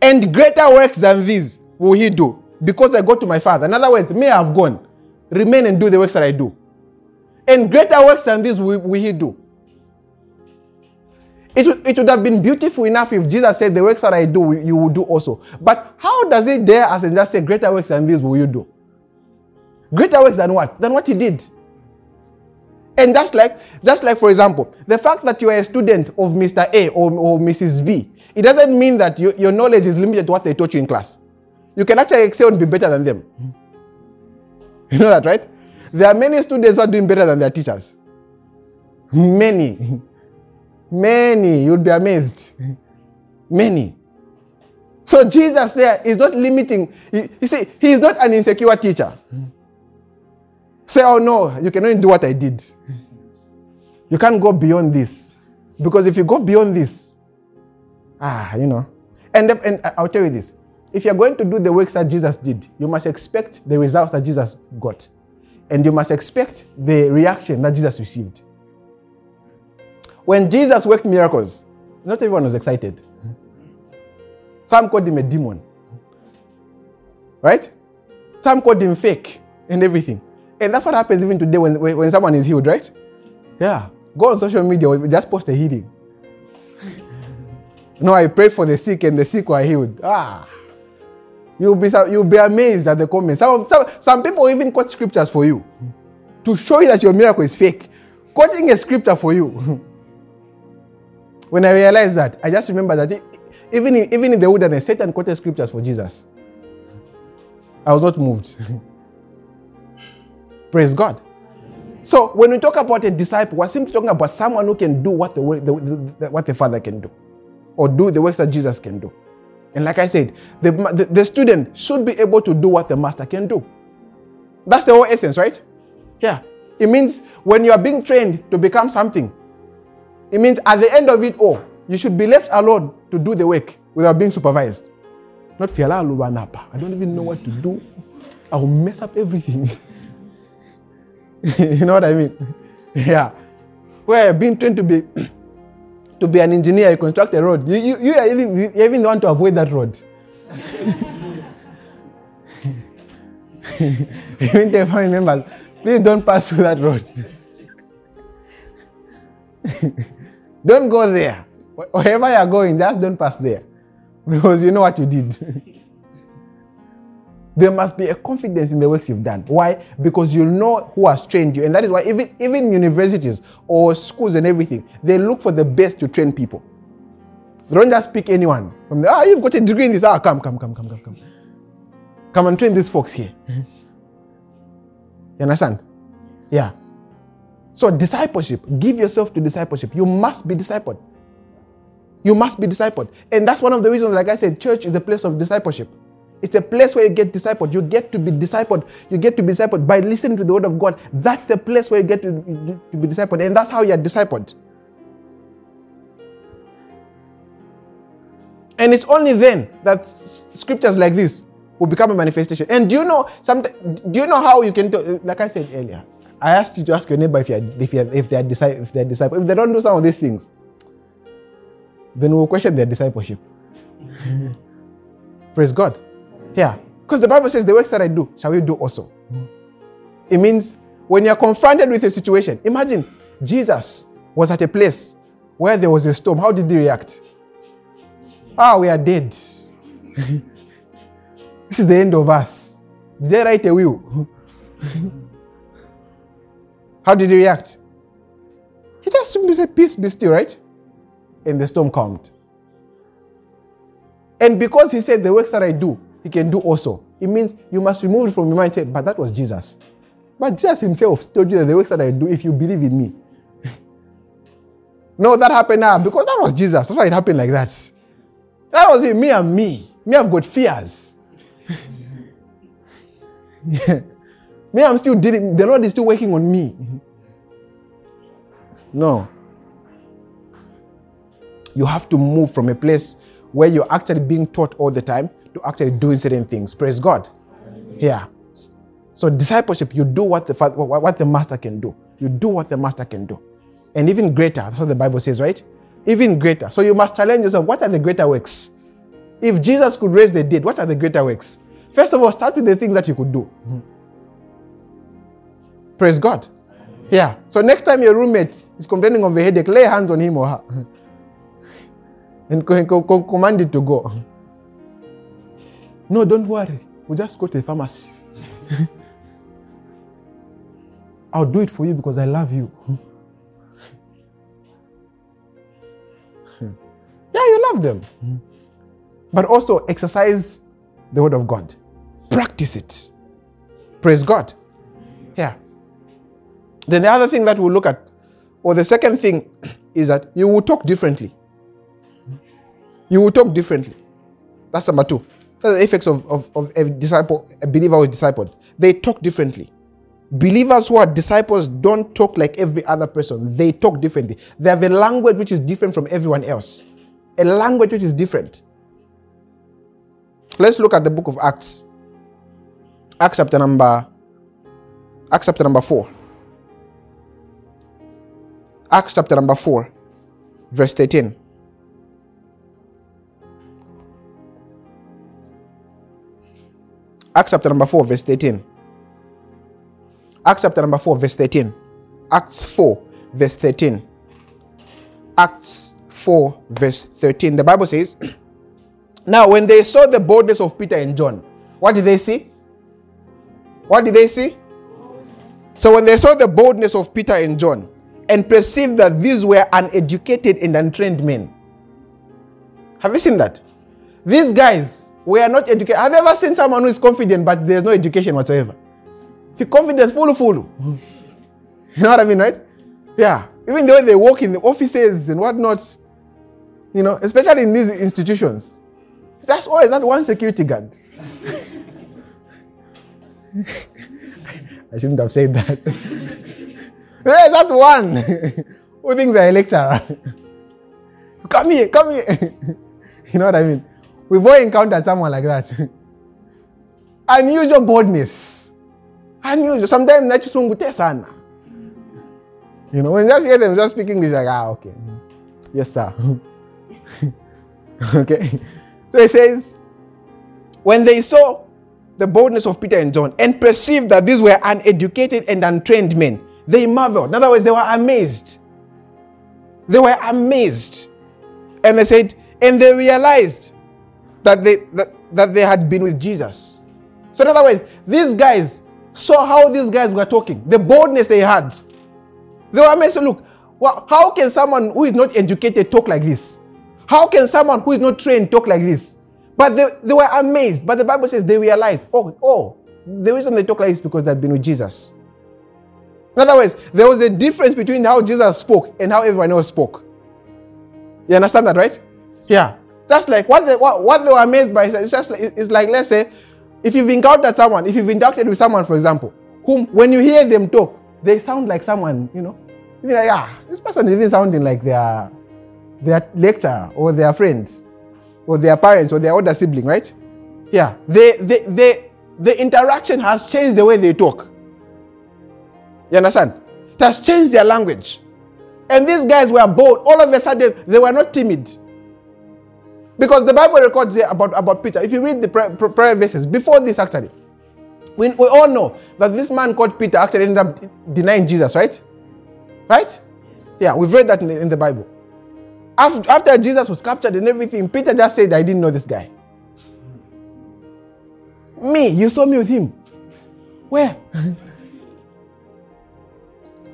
and greater works than these will he do because I go to my Father. In other words, may I have gone, remain and do the works that I do. And greater works than these will, will he do. It, it would have been beautiful enough if Jesus said, The works that I do, you will do also. But how does it dare us and just say, Greater works than these will you do? Greater works than what? Than what he did. And just like, just like for example, the fact that you are a student of Mr. A or, or Mrs. B, it doesn't mean that you, your knowledge is limited to what they taught you in class. You can actually excel and oh, be better than them. You know that, right? There are many students who are doing better than their teachers. Many. Many. You'd be amazed. Many. So Jesus there is not limiting. You see, he is not an insecure teacher. Say, oh no, you can only do what I did. You can't go beyond this. Because if you go beyond this, ah, you know. And, and I'll tell you this. If you're going to do the works that Jesus did, you must expect the results that Jesus got. And you must expect the reaction that Jesus received. When Jesus worked miracles, not everyone was excited. Some called him a demon. Right? Some called him fake and everything. And that's what happens even today when, when someone is healed, right? Yeah. Go on social media, just post a healing. no, I prayed for the sick and the sick were healed. Ah. You'll be, you'll be amazed at the comments. Some, some, some people even quote scriptures for you to show you that your miracle is fake. Quoting a scripture for you. When I realized that, I just remember that even in, even in the wilderness, Satan quoted scriptures for Jesus. I was not moved. Praise God. So when we talk about a disciple, we're simply talking about someone who can do what the, the, the, what the Father can do, or do the works that Jesus can do. And like I said, the, the, the student should be able to do what the master can do. That's the whole essence, right? Yeah. It means when you are being trained to become something, it means at the end of it all, you should be left alone to do the work without being supervised. Not fiala lubanapa. I don't even know what to do. I will mess up everything. you know what I mean? Yeah. Where being trained to be to be an engineer, you construct a road. You, you, you, even, you even want to avoid that road. even the family members, please don't pass through that road. Don't go there. Wherever you're going, just don't pass there. Because you know what you did. there must be a confidence in the works you've done. Why? Because you know who has trained you. And that is why even, even universities or schools and everything, they look for the best to train people. They don't just pick anyone. From the, ah, you've got a degree in this. Ah, come, come, come, come, come, come. Come and train these folks here. you understand? Yeah. So, discipleship, give yourself to discipleship. You must be discipled. You must be discipled. And that's one of the reasons, like I said, church is a place of discipleship. It's a place where you get discipled. You get to be discipled. You get to be discipled by listening to the word of God. That's the place where you get to, to be discipled. And that's how you are discipled. And it's only then that scriptures like this will become a manifestation. And do you know some, do you know how you can do, like I said earlier, I asked you to ask your neighbor if, you're, if, you're, if they're disciple, if they're disciple. If they don't do some of these things, then we'll question their discipleship. Praise God. Yeah. Because the Bible says, the works that I do, shall we do also. It means when you're confronted with a situation, imagine Jesus was at a place where there was a storm. How did he react? Ah, we are dead. this is the end of us. Did they write a will? How did he react? He just simply said, Peace be still, right? And the storm calmed. And because he said, The works that I do, he can do also. It means you must remove it from your mind. But that was Jesus. But Jesus himself told you that the works that I do, if you believe in me. no, that happened now because that was Jesus. That's why it happened like that. That was it. Me and me. Me, I've got fears. yeah. Me, I'm still dealing. The Lord is still working on me. No. You have to move from a place where you're actually being taught all the time actually doing certain things. Praise God. Yeah. So discipleship, you do what the what the master can do. You do what the master can do, and even greater. That's what the Bible says, right? Even greater. So you must challenge yourself. What are the greater works? If Jesus could raise the dead, what are the greater works? First of all, start with the things that you could do. Mm-hmm. Praise God. Yeah. So next time your roommate is complaining of a headache, lay hands on him or her and command it to go. No, don't worry. We'll just go to the pharmacy. I'll do it for you because I love you. Hmm. yeah, you love them. Hmm. But also exercise the word of God. Practice it. Praise God. Yeah. Then the other thing that we'll look at, or the second thing, is that you will talk differently. Hmm. You will talk differently. That's number two. Uh, the effects of, of, of a disciple, a believer who is discipled. They talk differently. Believers who are disciples don't talk like every other person. They talk differently. They have a language which is different from everyone else. A language which is different. Let's look at the book of Acts. Acts chapter number Acts chapter number 4. Acts chapter number 4, verse 13. Acts chapter number 4, verse 13. Acts chapter number 4, verse 13. Acts 4, verse 13. Acts 4, verse 13. The Bible says, Now, when they saw the boldness of Peter and John, what did they see? What did they see? So, when they saw the boldness of Peter and John and perceived that these were uneducated and untrained men, have you seen that? These guys were not educated. Have you ever seen someone who is confident but there's no education whatsoever? If confidence, full, full. You know what I mean, right? Yeah. Even the way they work in the offices and whatnot, you know, especially in these institutions, that's always that one security guard. I shouldn't have said that. There's that one who thinks they're a lecturer. come here, come here. you know what I mean? We've all encountered someone like that. Unusual boldness. Unusual. Sometimes nachisungute sana. You know, when you just hear them just speaking English, like, ah, okay. Yes, sir. okay. So it says, when they saw the boldness of Peter and John and perceived that these were uneducated and untrained men, they marveled. In other words, they were amazed. They were amazed. And they said, and they realized that they that, that they had been with Jesus. So, in other words, these guys saw how these guys were talking, the boldness they had. They were amazed. Look, well, how can someone who is not educated talk like this? How can someone who is not trained talk like this? But they, they were amazed. But the Bible says they realized, oh, oh, the reason they talk like this because they've been with Jesus. In other words, there was a difference between how Jesus spoke and how everyone else spoke. You understand that, right? Yeah. That's like what they, what, what they were amazed by. It's just like, it's like, let's say, if you've encountered someone, if you've interacted with someone, for example, whom when you hear them talk, they sound like someone, you know, you're like, ah, this person is even sounding like their, their lecturer or their friend or their parents or their older sibling, right? Yeah. They, they, they, the interaction has changed the way they talk. You understand? It has changed their language. And these guys were bold. All of a sudden, they were not timid. Because the Bible records about, about Peter. If you read the prayer verses, before this actually, we, we all know that this man called Peter actually ended up denying Jesus, right? Right? Yeah, we've read that in the, in the Bible. After, after Jesus was captured and everything, Peter just said, I didn't know this guy. Me, you saw me with him. Where?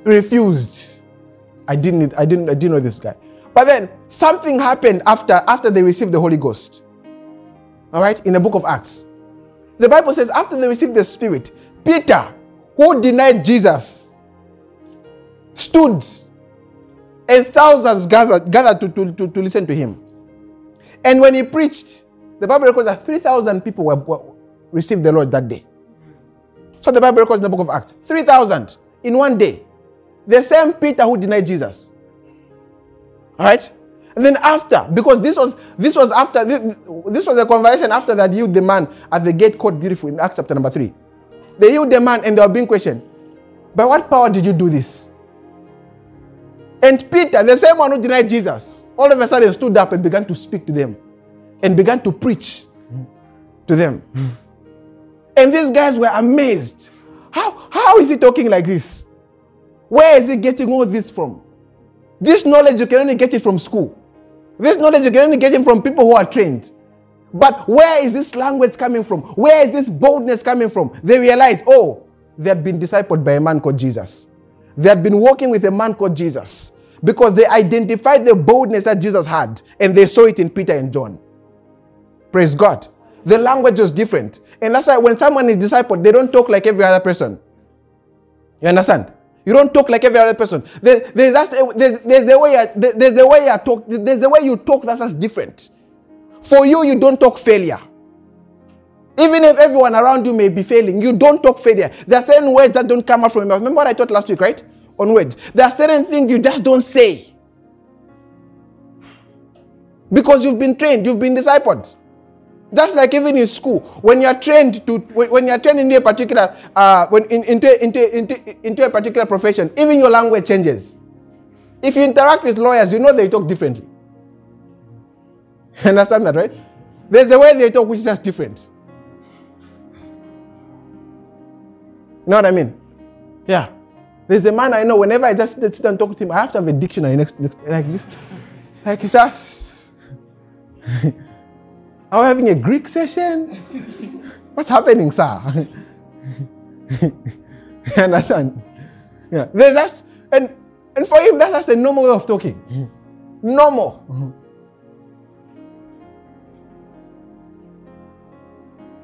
refused. I didn't, I didn't, I didn't know this guy. But then something happened after, after they received the Holy Ghost. All right, in the book of Acts. The Bible says after they received the Spirit, Peter, who denied Jesus, stood and thousands gathered, gathered to, to, to, to listen to him. And when he preached, the Bible records that 3,000 people were, were, received the Lord that day. So the Bible records in the book of Acts 3,000 in one day. The same Peter who denied Jesus. All right? And then after, because this was this was after this, this was a conversation after that healed the man at the gate called beautiful in Acts chapter number three. They healed the man and they were being questioned. By what power did you do this? And Peter, the same one who denied Jesus, all of a sudden stood up and began to speak to them and began to preach to them. And these guys were amazed. How, how is he talking like this? Where is he getting all this from? This knowledge, you can only get it from school. This knowledge, you can only get it from people who are trained. But where is this language coming from? Where is this boldness coming from? They realize, oh, they had been discipled by a man called Jesus. They had been walking with a man called Jesus because they identified the boldness that Jesus had and they saw it in Peter and John. Praise God. The language was different. And that's why when someone is discipled, they don't talk like every other person. You understand? You don't talk like every other person. There, there's, there's, there's, the way you, there's the way you talk. There's the way you talk that's just different. For you, you don't talk failure. Even if everyone around you may be failing, you don't talk failure. There are certain words that don't come out from your mouth. Remember what I taught last week, right? On words. There are certain things you just don't say. Because you've been trained, you've been discipled. Just like even in school, when you're trained to, when you're trained into a particular, uh, when in, into, into, into, into a particular profession, even your language changes. If you interact with lawyers, you know they talk differently. Understand that, right? There's a way they talk which is just different. You know what I mean? Yeah. There's a man I know, whenever I just sit and talk to him, I have to have a dictionary next, next like this. Like it's just. Are we having a Greek session? What's happening, sir? you understand? Yeah. Just and and for him, that's just a normal way of talking. Normal.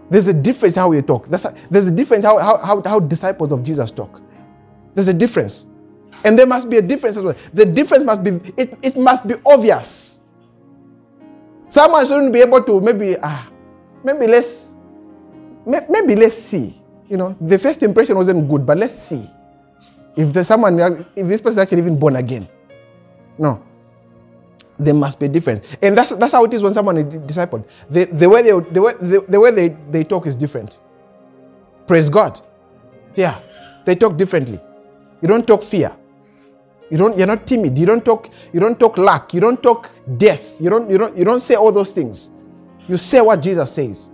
There's a difference how we talk. That's a, there's a difference how, how, how disciples of Jesus talk. There's a difference. And there must be a difference as well. The difference must be, it, it must be obvious. Someone shouldn't be able to maybe, ah, maybe let's, maybe let's see. You know, the first impression wasn't good, but let's see if there's someone, if this person actually even born again. No. There must be a difference. And that's, that's how it is when someone is discipled. The, the way, they, the way, the, the way they, they talk is different. Praise God. Yeah. They talk differently. You don't talk fear. You don't, you're not timid. You don't talk, you don't talk lack. You don't talk death. You don't, you don't, you don't say all those things. You say what Jesus says.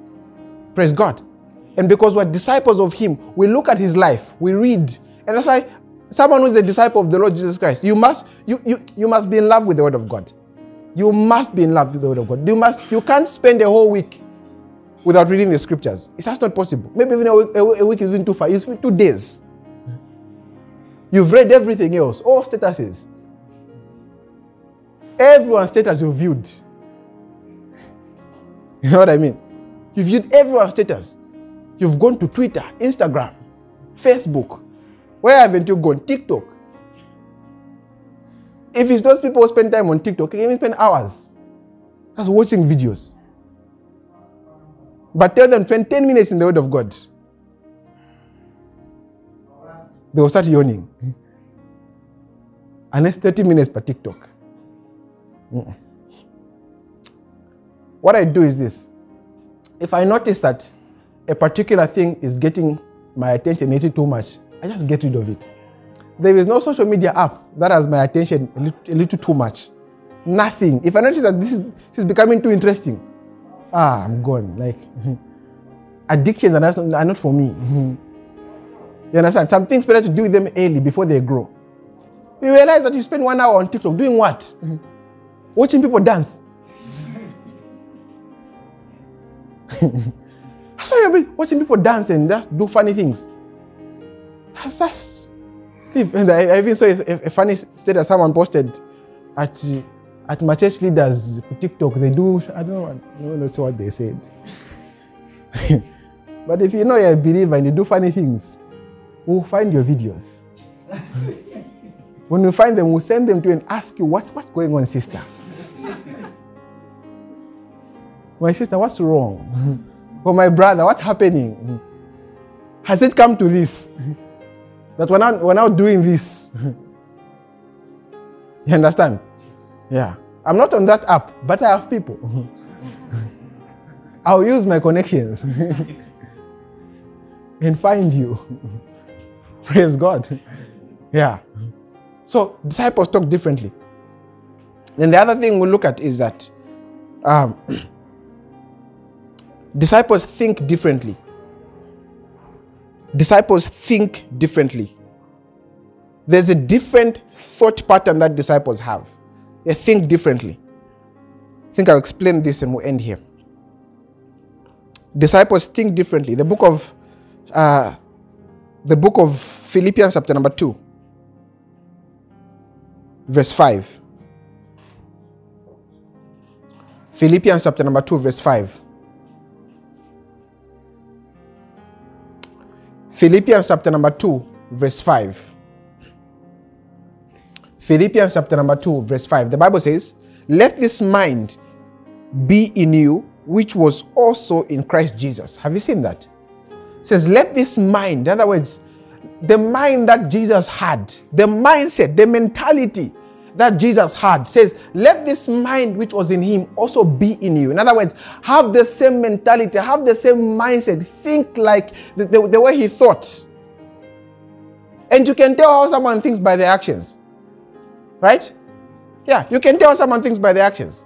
Praise God. And because we're disciples of Him, we look at His life, we read. And that's why someone who's a disciple of the Lord Jesus Christ, you must, you, you, you must be in love with the Word of God. You must be in love with the Word of God. You must, you can't spend a whole week without reading the scriptures. It's just not possible. Maybe even a week, a week is even too far. It's two days. You've read everything else, all statuses. Everyone's status you've viewed. You know what I mean? You've viewed everyone's status. You've gone to Twitter, Instagram, Facebook. Where haven't you gone? TikTok. If it's those people who spend time on TikTok, they even spend hours just watching videos. But tell them 10 minutes in the Word of God. They will start yawning. Unless 30 minutes per TikTok. Mm-mm. What I do is this. If I notice that a particular thing is getting my attention a little too much, I just get rid of it. There is no social media app that has my attention a little, a little too much. Nothing. If I notice that this is, this is becoming too interesting, ah, I'm gone. Like, addictions are not, are not for me. You understand? Some things better to do with them early before they grow. You realize that you spend one hour on TikTok doing what? Watching people dance. That's why you'll be watching people dance and just do funny things. That's, that's And I, I even saw a, a funny status someone posted at at my church leaders TikTok. They do I don't know, I don't know what they said. but if you know you're a believer and you do funny things, we'll find your videos. when we find them, we'll send them to you and ask you what, what's going on, sister. my sister, what's wrong? or oh, my brother, what's happening? Has it come to this? that we're now, we're now doing this. you understand? Yeah. I'm not on that app, but I have people. I'll use my connections and find you. Praise God. Yeah. So disciples talk differently. Then the other thing we'll look at is that um, disciples think differently. Disciples think differently. There's a different thought pattern that disciples have. They think differently. I think I'll explain this and we'll end here. Disciples think differently. The book of uh, the book of Philippians, chapter number two, verse five. Philippians chapter number 2, verse 5. Philippians chapter number 2, verse 5. Philippians chapter number 2, verse 5. The Bible says, Let this mind be in you, which was also in Christ Jesus. Have you seen that? Says, Let this mind, in other words, the mind that Jesus had, the mindset, the mentality that Jesus had says, Let this mind which was in him also be in you. In other words, have the same mentality, have the same mindset, think like the, the, the way he thought. And you can tell how someone thinks by their actions. Right? Yeah, you can tell someone thinks by their actions.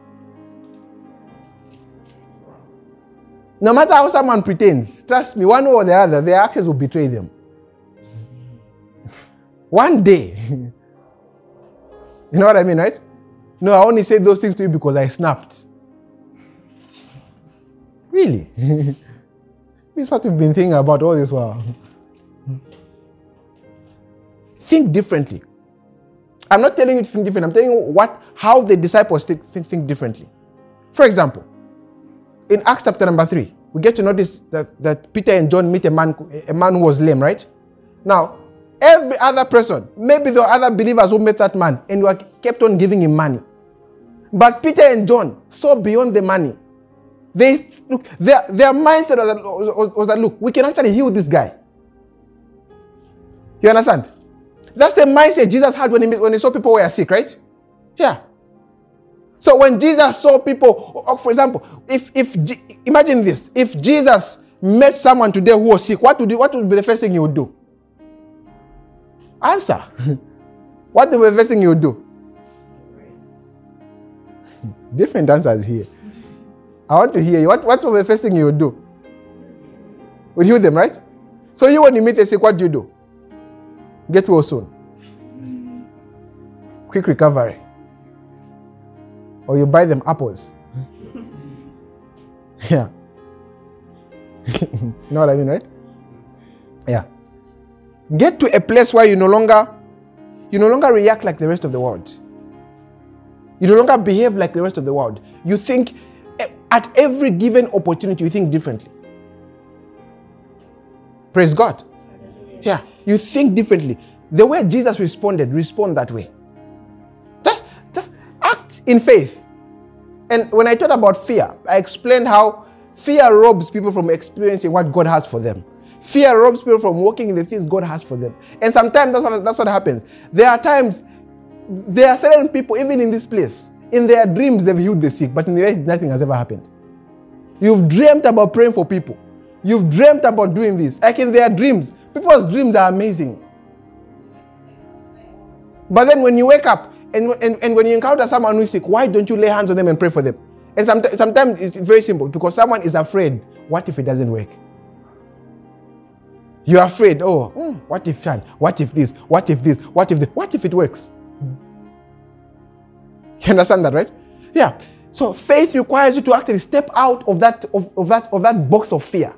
No matter how someone pretends, trust me, one way or the other, their actions will betray them. One day, You know what I mean, right? No, I only said those things to you because I snapped. Really? this is what we've been thinking about all this while. Think differently. I'm not telling you to think different. I'm telling you what how the disciples think, think, think differently. For example, in Acts chapter number three, we get to notice that, that Peter and John meet a man, a man who was lame, right? Now, Every other person, maybe the other believers who met that man and were kept on giving him money. But Peter and John saw beyond the money. They look, their, their mindset was that, was, was that look, we can actually heal this guy. You understand? That's the mindset Jesus had when he, when he saw people were sick, right? Yeah. So when Jesus saw people, oh, for example, if if imagine this, if Jesus met someone today who was sick, what would what would be the first thing he would do? Answer. what would be the first thing you would do? Different answers here. I want to hear you. What, what's the first thing you would do? Would heal them, right? So you when you meet a sick, what do you do? Get well soon. Quick recovery. Or you buy them apples. yeah. you know what I mean, right? Yeah. Get to a place where you no longer you no longer react like the rest of the world. You no longer behave like the rest of the world. You think eh, at every given opportunity you think differently. Praise God. Yeah, you think differently. The way Jesus responded, respond that way. In faith. And when I talked about fear, I explained how fear robs people from experiencing what God has for them. Fear robs people from walking in the things God has for them. And sometimes that's what, that's what happens. There are times, there are certain people, even in this place, in their dreams, they've healed the sick, but in the way, nothing has ever happened. You've dreamt about praying for people. You've dreamt about doing this. Like in their dreams, people's dreams are amazing. But then when you wake up and, and, and when you encounter someone who is sick, why don't you lay hands on them and pray for them? And sometimes, sometimes it's very simple because someone is afraid. What if it doesn't work? You're afraid, oh, mm, what if What if this? What if this? What if this? What if it works? You understand that, right? Yeah. So faith requires you to actually step out of that, of, of that, of that box of fear.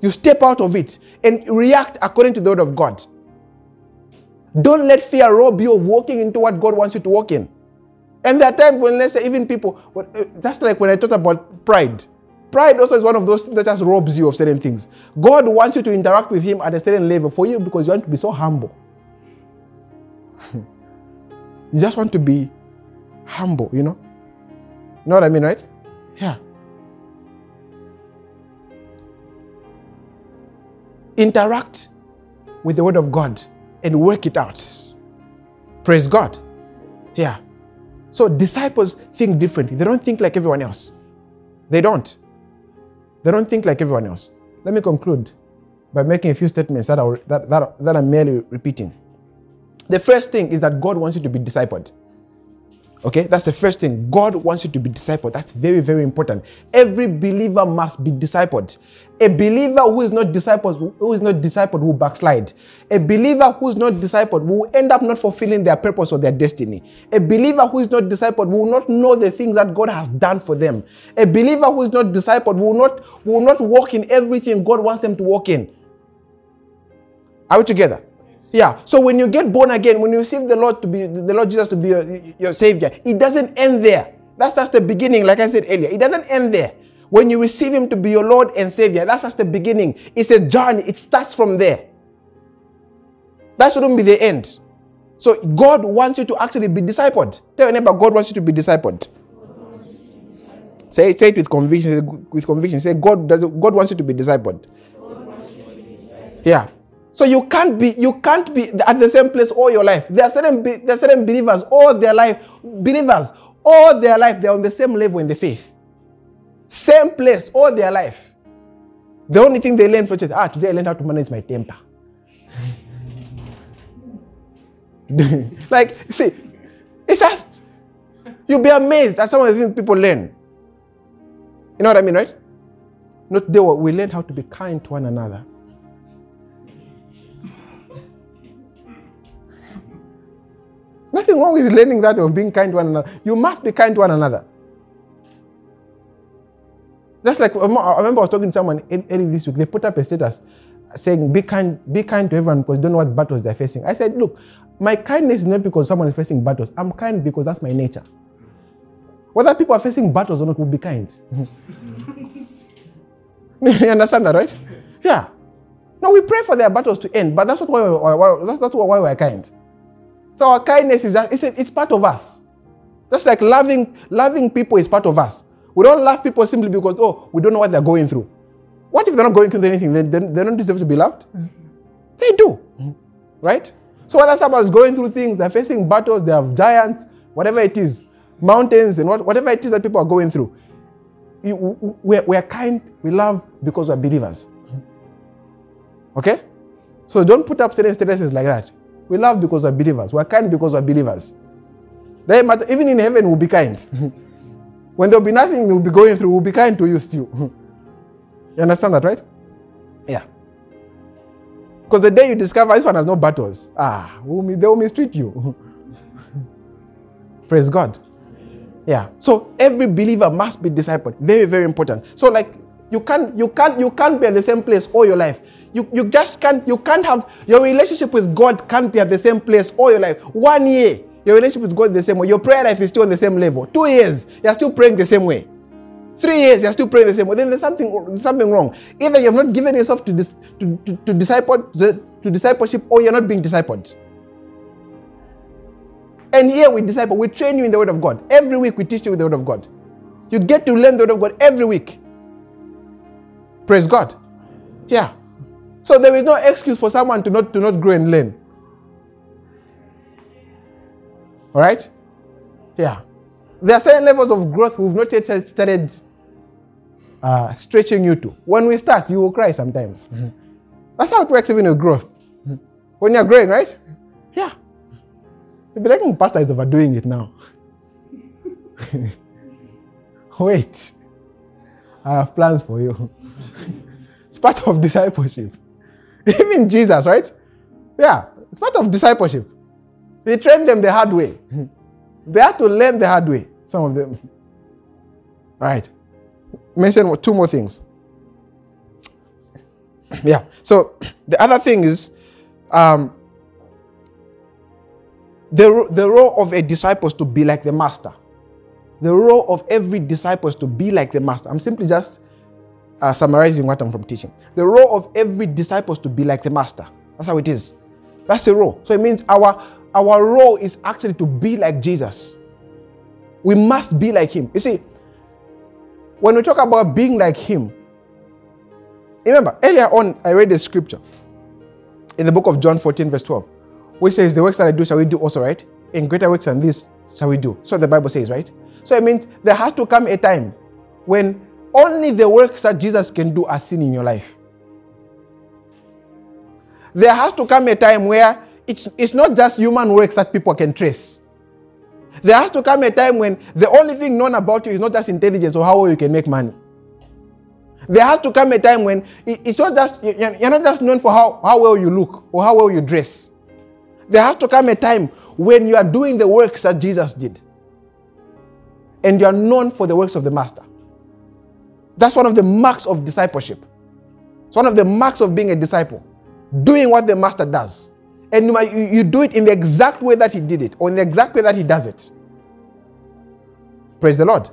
You step out of it and react according to the word of God. Don't let fear rob you of walking into what God wants you to walk in. And there are times when, let's say, even people, that's uh, like when I talked about pride. Pride also is one of those things that just robs you of certain things. God wants you to interact with Him at a certain level for you because you want to be so humble. you just want to be humble, you know? You know what I mean, right? Yeah. Interact with the Word of God and work it out. Praise God. Yeah. So disciples think differently. They don't think like everyone else. They don't. They don't think like everyone else. Let me conclude by making a few statements that, are, that, that, that I'm merely repeating. The first thing is that God wants you to be discipled. Okay, that's the first thing. God wants you to be discipled. That's very, very important. Every believer must be discipled. A believer who is not discipled, who is not discipled, will backslide. A believer who is not discipled will end up not fulfilling their purpose or their destiny. A believer who is not discipled will not know the things that God has done for them. A believer who is not discipled will not will not walk in everything God wants them to walk in. Are we together? Yeah. So when you get born again, when you receive the Lord to be the Lord Jesus to be your, your savior, it doesn't end there. That's just the beginning, like I said earlier. It doesn't end there. When you receive Him to be your Lord and Savior, that's just the beginning. It's a journey. It starts from there. That shouldn't be the end. So God wants you to actually be discipled. Tell your neighbor, God wants you to be discipled. Say, say it with conviction. With conviction. Say, God does. God wants you to be discipled. Yeah. So you can't be you can't be at the same place all your life. There are certain there are certain believers all their life believers all their life they're on the same level in the faith, same place all their life. The only thing they learn from church, ah, today I learned how to manage my temper. like, see, it's just you'll be amazed at some of the things people learn. You know what I mean, right? Not they we learn how to be kind to one another. Nothing wrong with learning that of being kind to one another. You must be kind to one another. Just like I remember I was talking to someone early this week, they put up a status saying, Be kind, be kind to everyone because you don't know what battles they're facing. I said, Look, my kindness is not because someone is facing battles. I'm kind because that's my nature. Whether people are facing battles or not, we'll be kind. you understand that, right? Yeah. No, we pray for their battles to end, but that's not why that's not why we're kind. So our kindness is it's, it's part of us. Just like loving, loving people is part of us. We don't love people simply because, oh, we don't know what they're going through. What if they're not going through anything? They, they, they don't deserve to be loved? Mm-hmm. They do. Mm-hmm. Right? So whether someone is going through things, they're facing battles, they have giants, whatever it is, mountains and what, whatever it is that people are going through, we're, we're kind, we love because we're believers. Okay? So don't put up certain statuses like that. We love because we're believers. We're kind because we're believers. They Matter, even in heaven, we'll be kind. when there'll be nothing we'll be going through, we'll be kind to you still. you understand that, right? Yeah. Because the day you discover this one has no battles, ah, they will mistreat you. Praise God. Yeah. So every believer must be discipled. Very, very important. So like you can't you can't you can't be at the same place all your life. You, you just can't, you can't have, your relationship with God can't be at the same place all your life. One year, your relationship with God is the same way. Your prayer life is still on the same level. Two years, you're still praying the same way. Three years, you're still praying the same way. Then there's something, something wrong. Either you have not given yourself to, dis, to, to, to, disciple, to discipleship or you're not being discipled. And here we disciple, we train you in the Word of God. Every week we teach you with the Word of God. You get to learn the Word of God every week. Praise God. Yeah. So there is no excuse for someone to not, to not grow and learn. All right? Yeah. There are certain levels of growth we've not yet started uh, stretching you to. When we start, you will cry sometimes. Mm-hmm. That's how it works even with growth. Mm-hmm. When you're growing, right? Yeah. You'll be like, hmm, Pastor is overdoing it now. Wait. I have plans for you. It's part of discipleship. Even Jesus, right? Yeah, it's part of discipleship. They trained them the hard way. they had to learn the hard way, some of them. All right. Mention two more things. Yeah. So the other thing is um, The, the role of a disciple is to be like the master. The role of every disciple is to be like the master. I'm simply just uh, summarizing what I'm from teaching. The role of every disciple is to be like the master. That's how it is. That's the role. So it means our our role is actually to be like Jesus. We must be like him. You see, when we talk about being like him, remember earlier on I read the scripture in the book of John 14, verse 12, which says, The works that I do shall we do also, right? In greater works than this shall we do. So the Bible says, right? So it means there has to come a time when only the works that Jesus can do are seen in your life. There has to come a time where it's, it's not just human works that people can trace. There has to come a time when the only thing known about you is not just intelligence or how well you can make money. There has to come a time when it's not just you're not just known for how, how well you look or how well you dress. There has to come a time when you are doing the works that Jesus did. And you are known for the works of the Master. That's one of the marks of discipleship. It's one of the marks of being a disciple. Doing what the Master does. And you, you do it in the exact way that He did it, or in the exact way that He does it. Praise the Lord.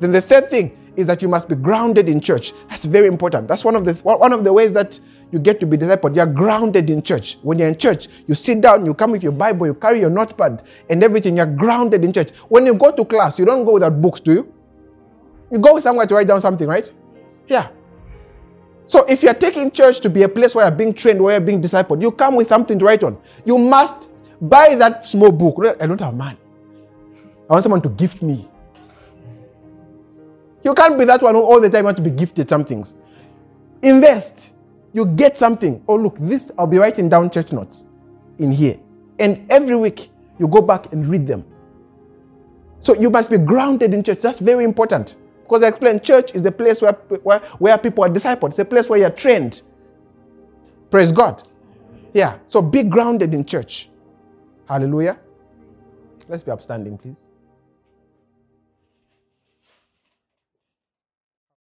Then the third thing is that you must be grounded in church. That's very important. That's one of the one of the ways that you get to be discipled. You're grounded in church. When you're in church, you sit down, you come with your Bible, you carry your notepad and everything. You're grounded in church. When you go to class, you don't go without books, do you? You go somewhere to write down something, right? Yeah. So if you're taking church to be a place where you're being trained, where you're being discipled, you come with something to write on. You must buy that small book. I don't have money. I want someone to gift me. You can't be that one who all the time want to be gifted some things. Invest. You get something. Oh, look, this, I'll be writing down church notes in here. And every week, you go back and read them. So you must be grounded in church. That's very important. Because I explained, church is the place where, where, where people are discipled. It's a place where you're trained. Praise God. Yeah. So be grounded in church. Hallelujah. Let's be upstanding, please.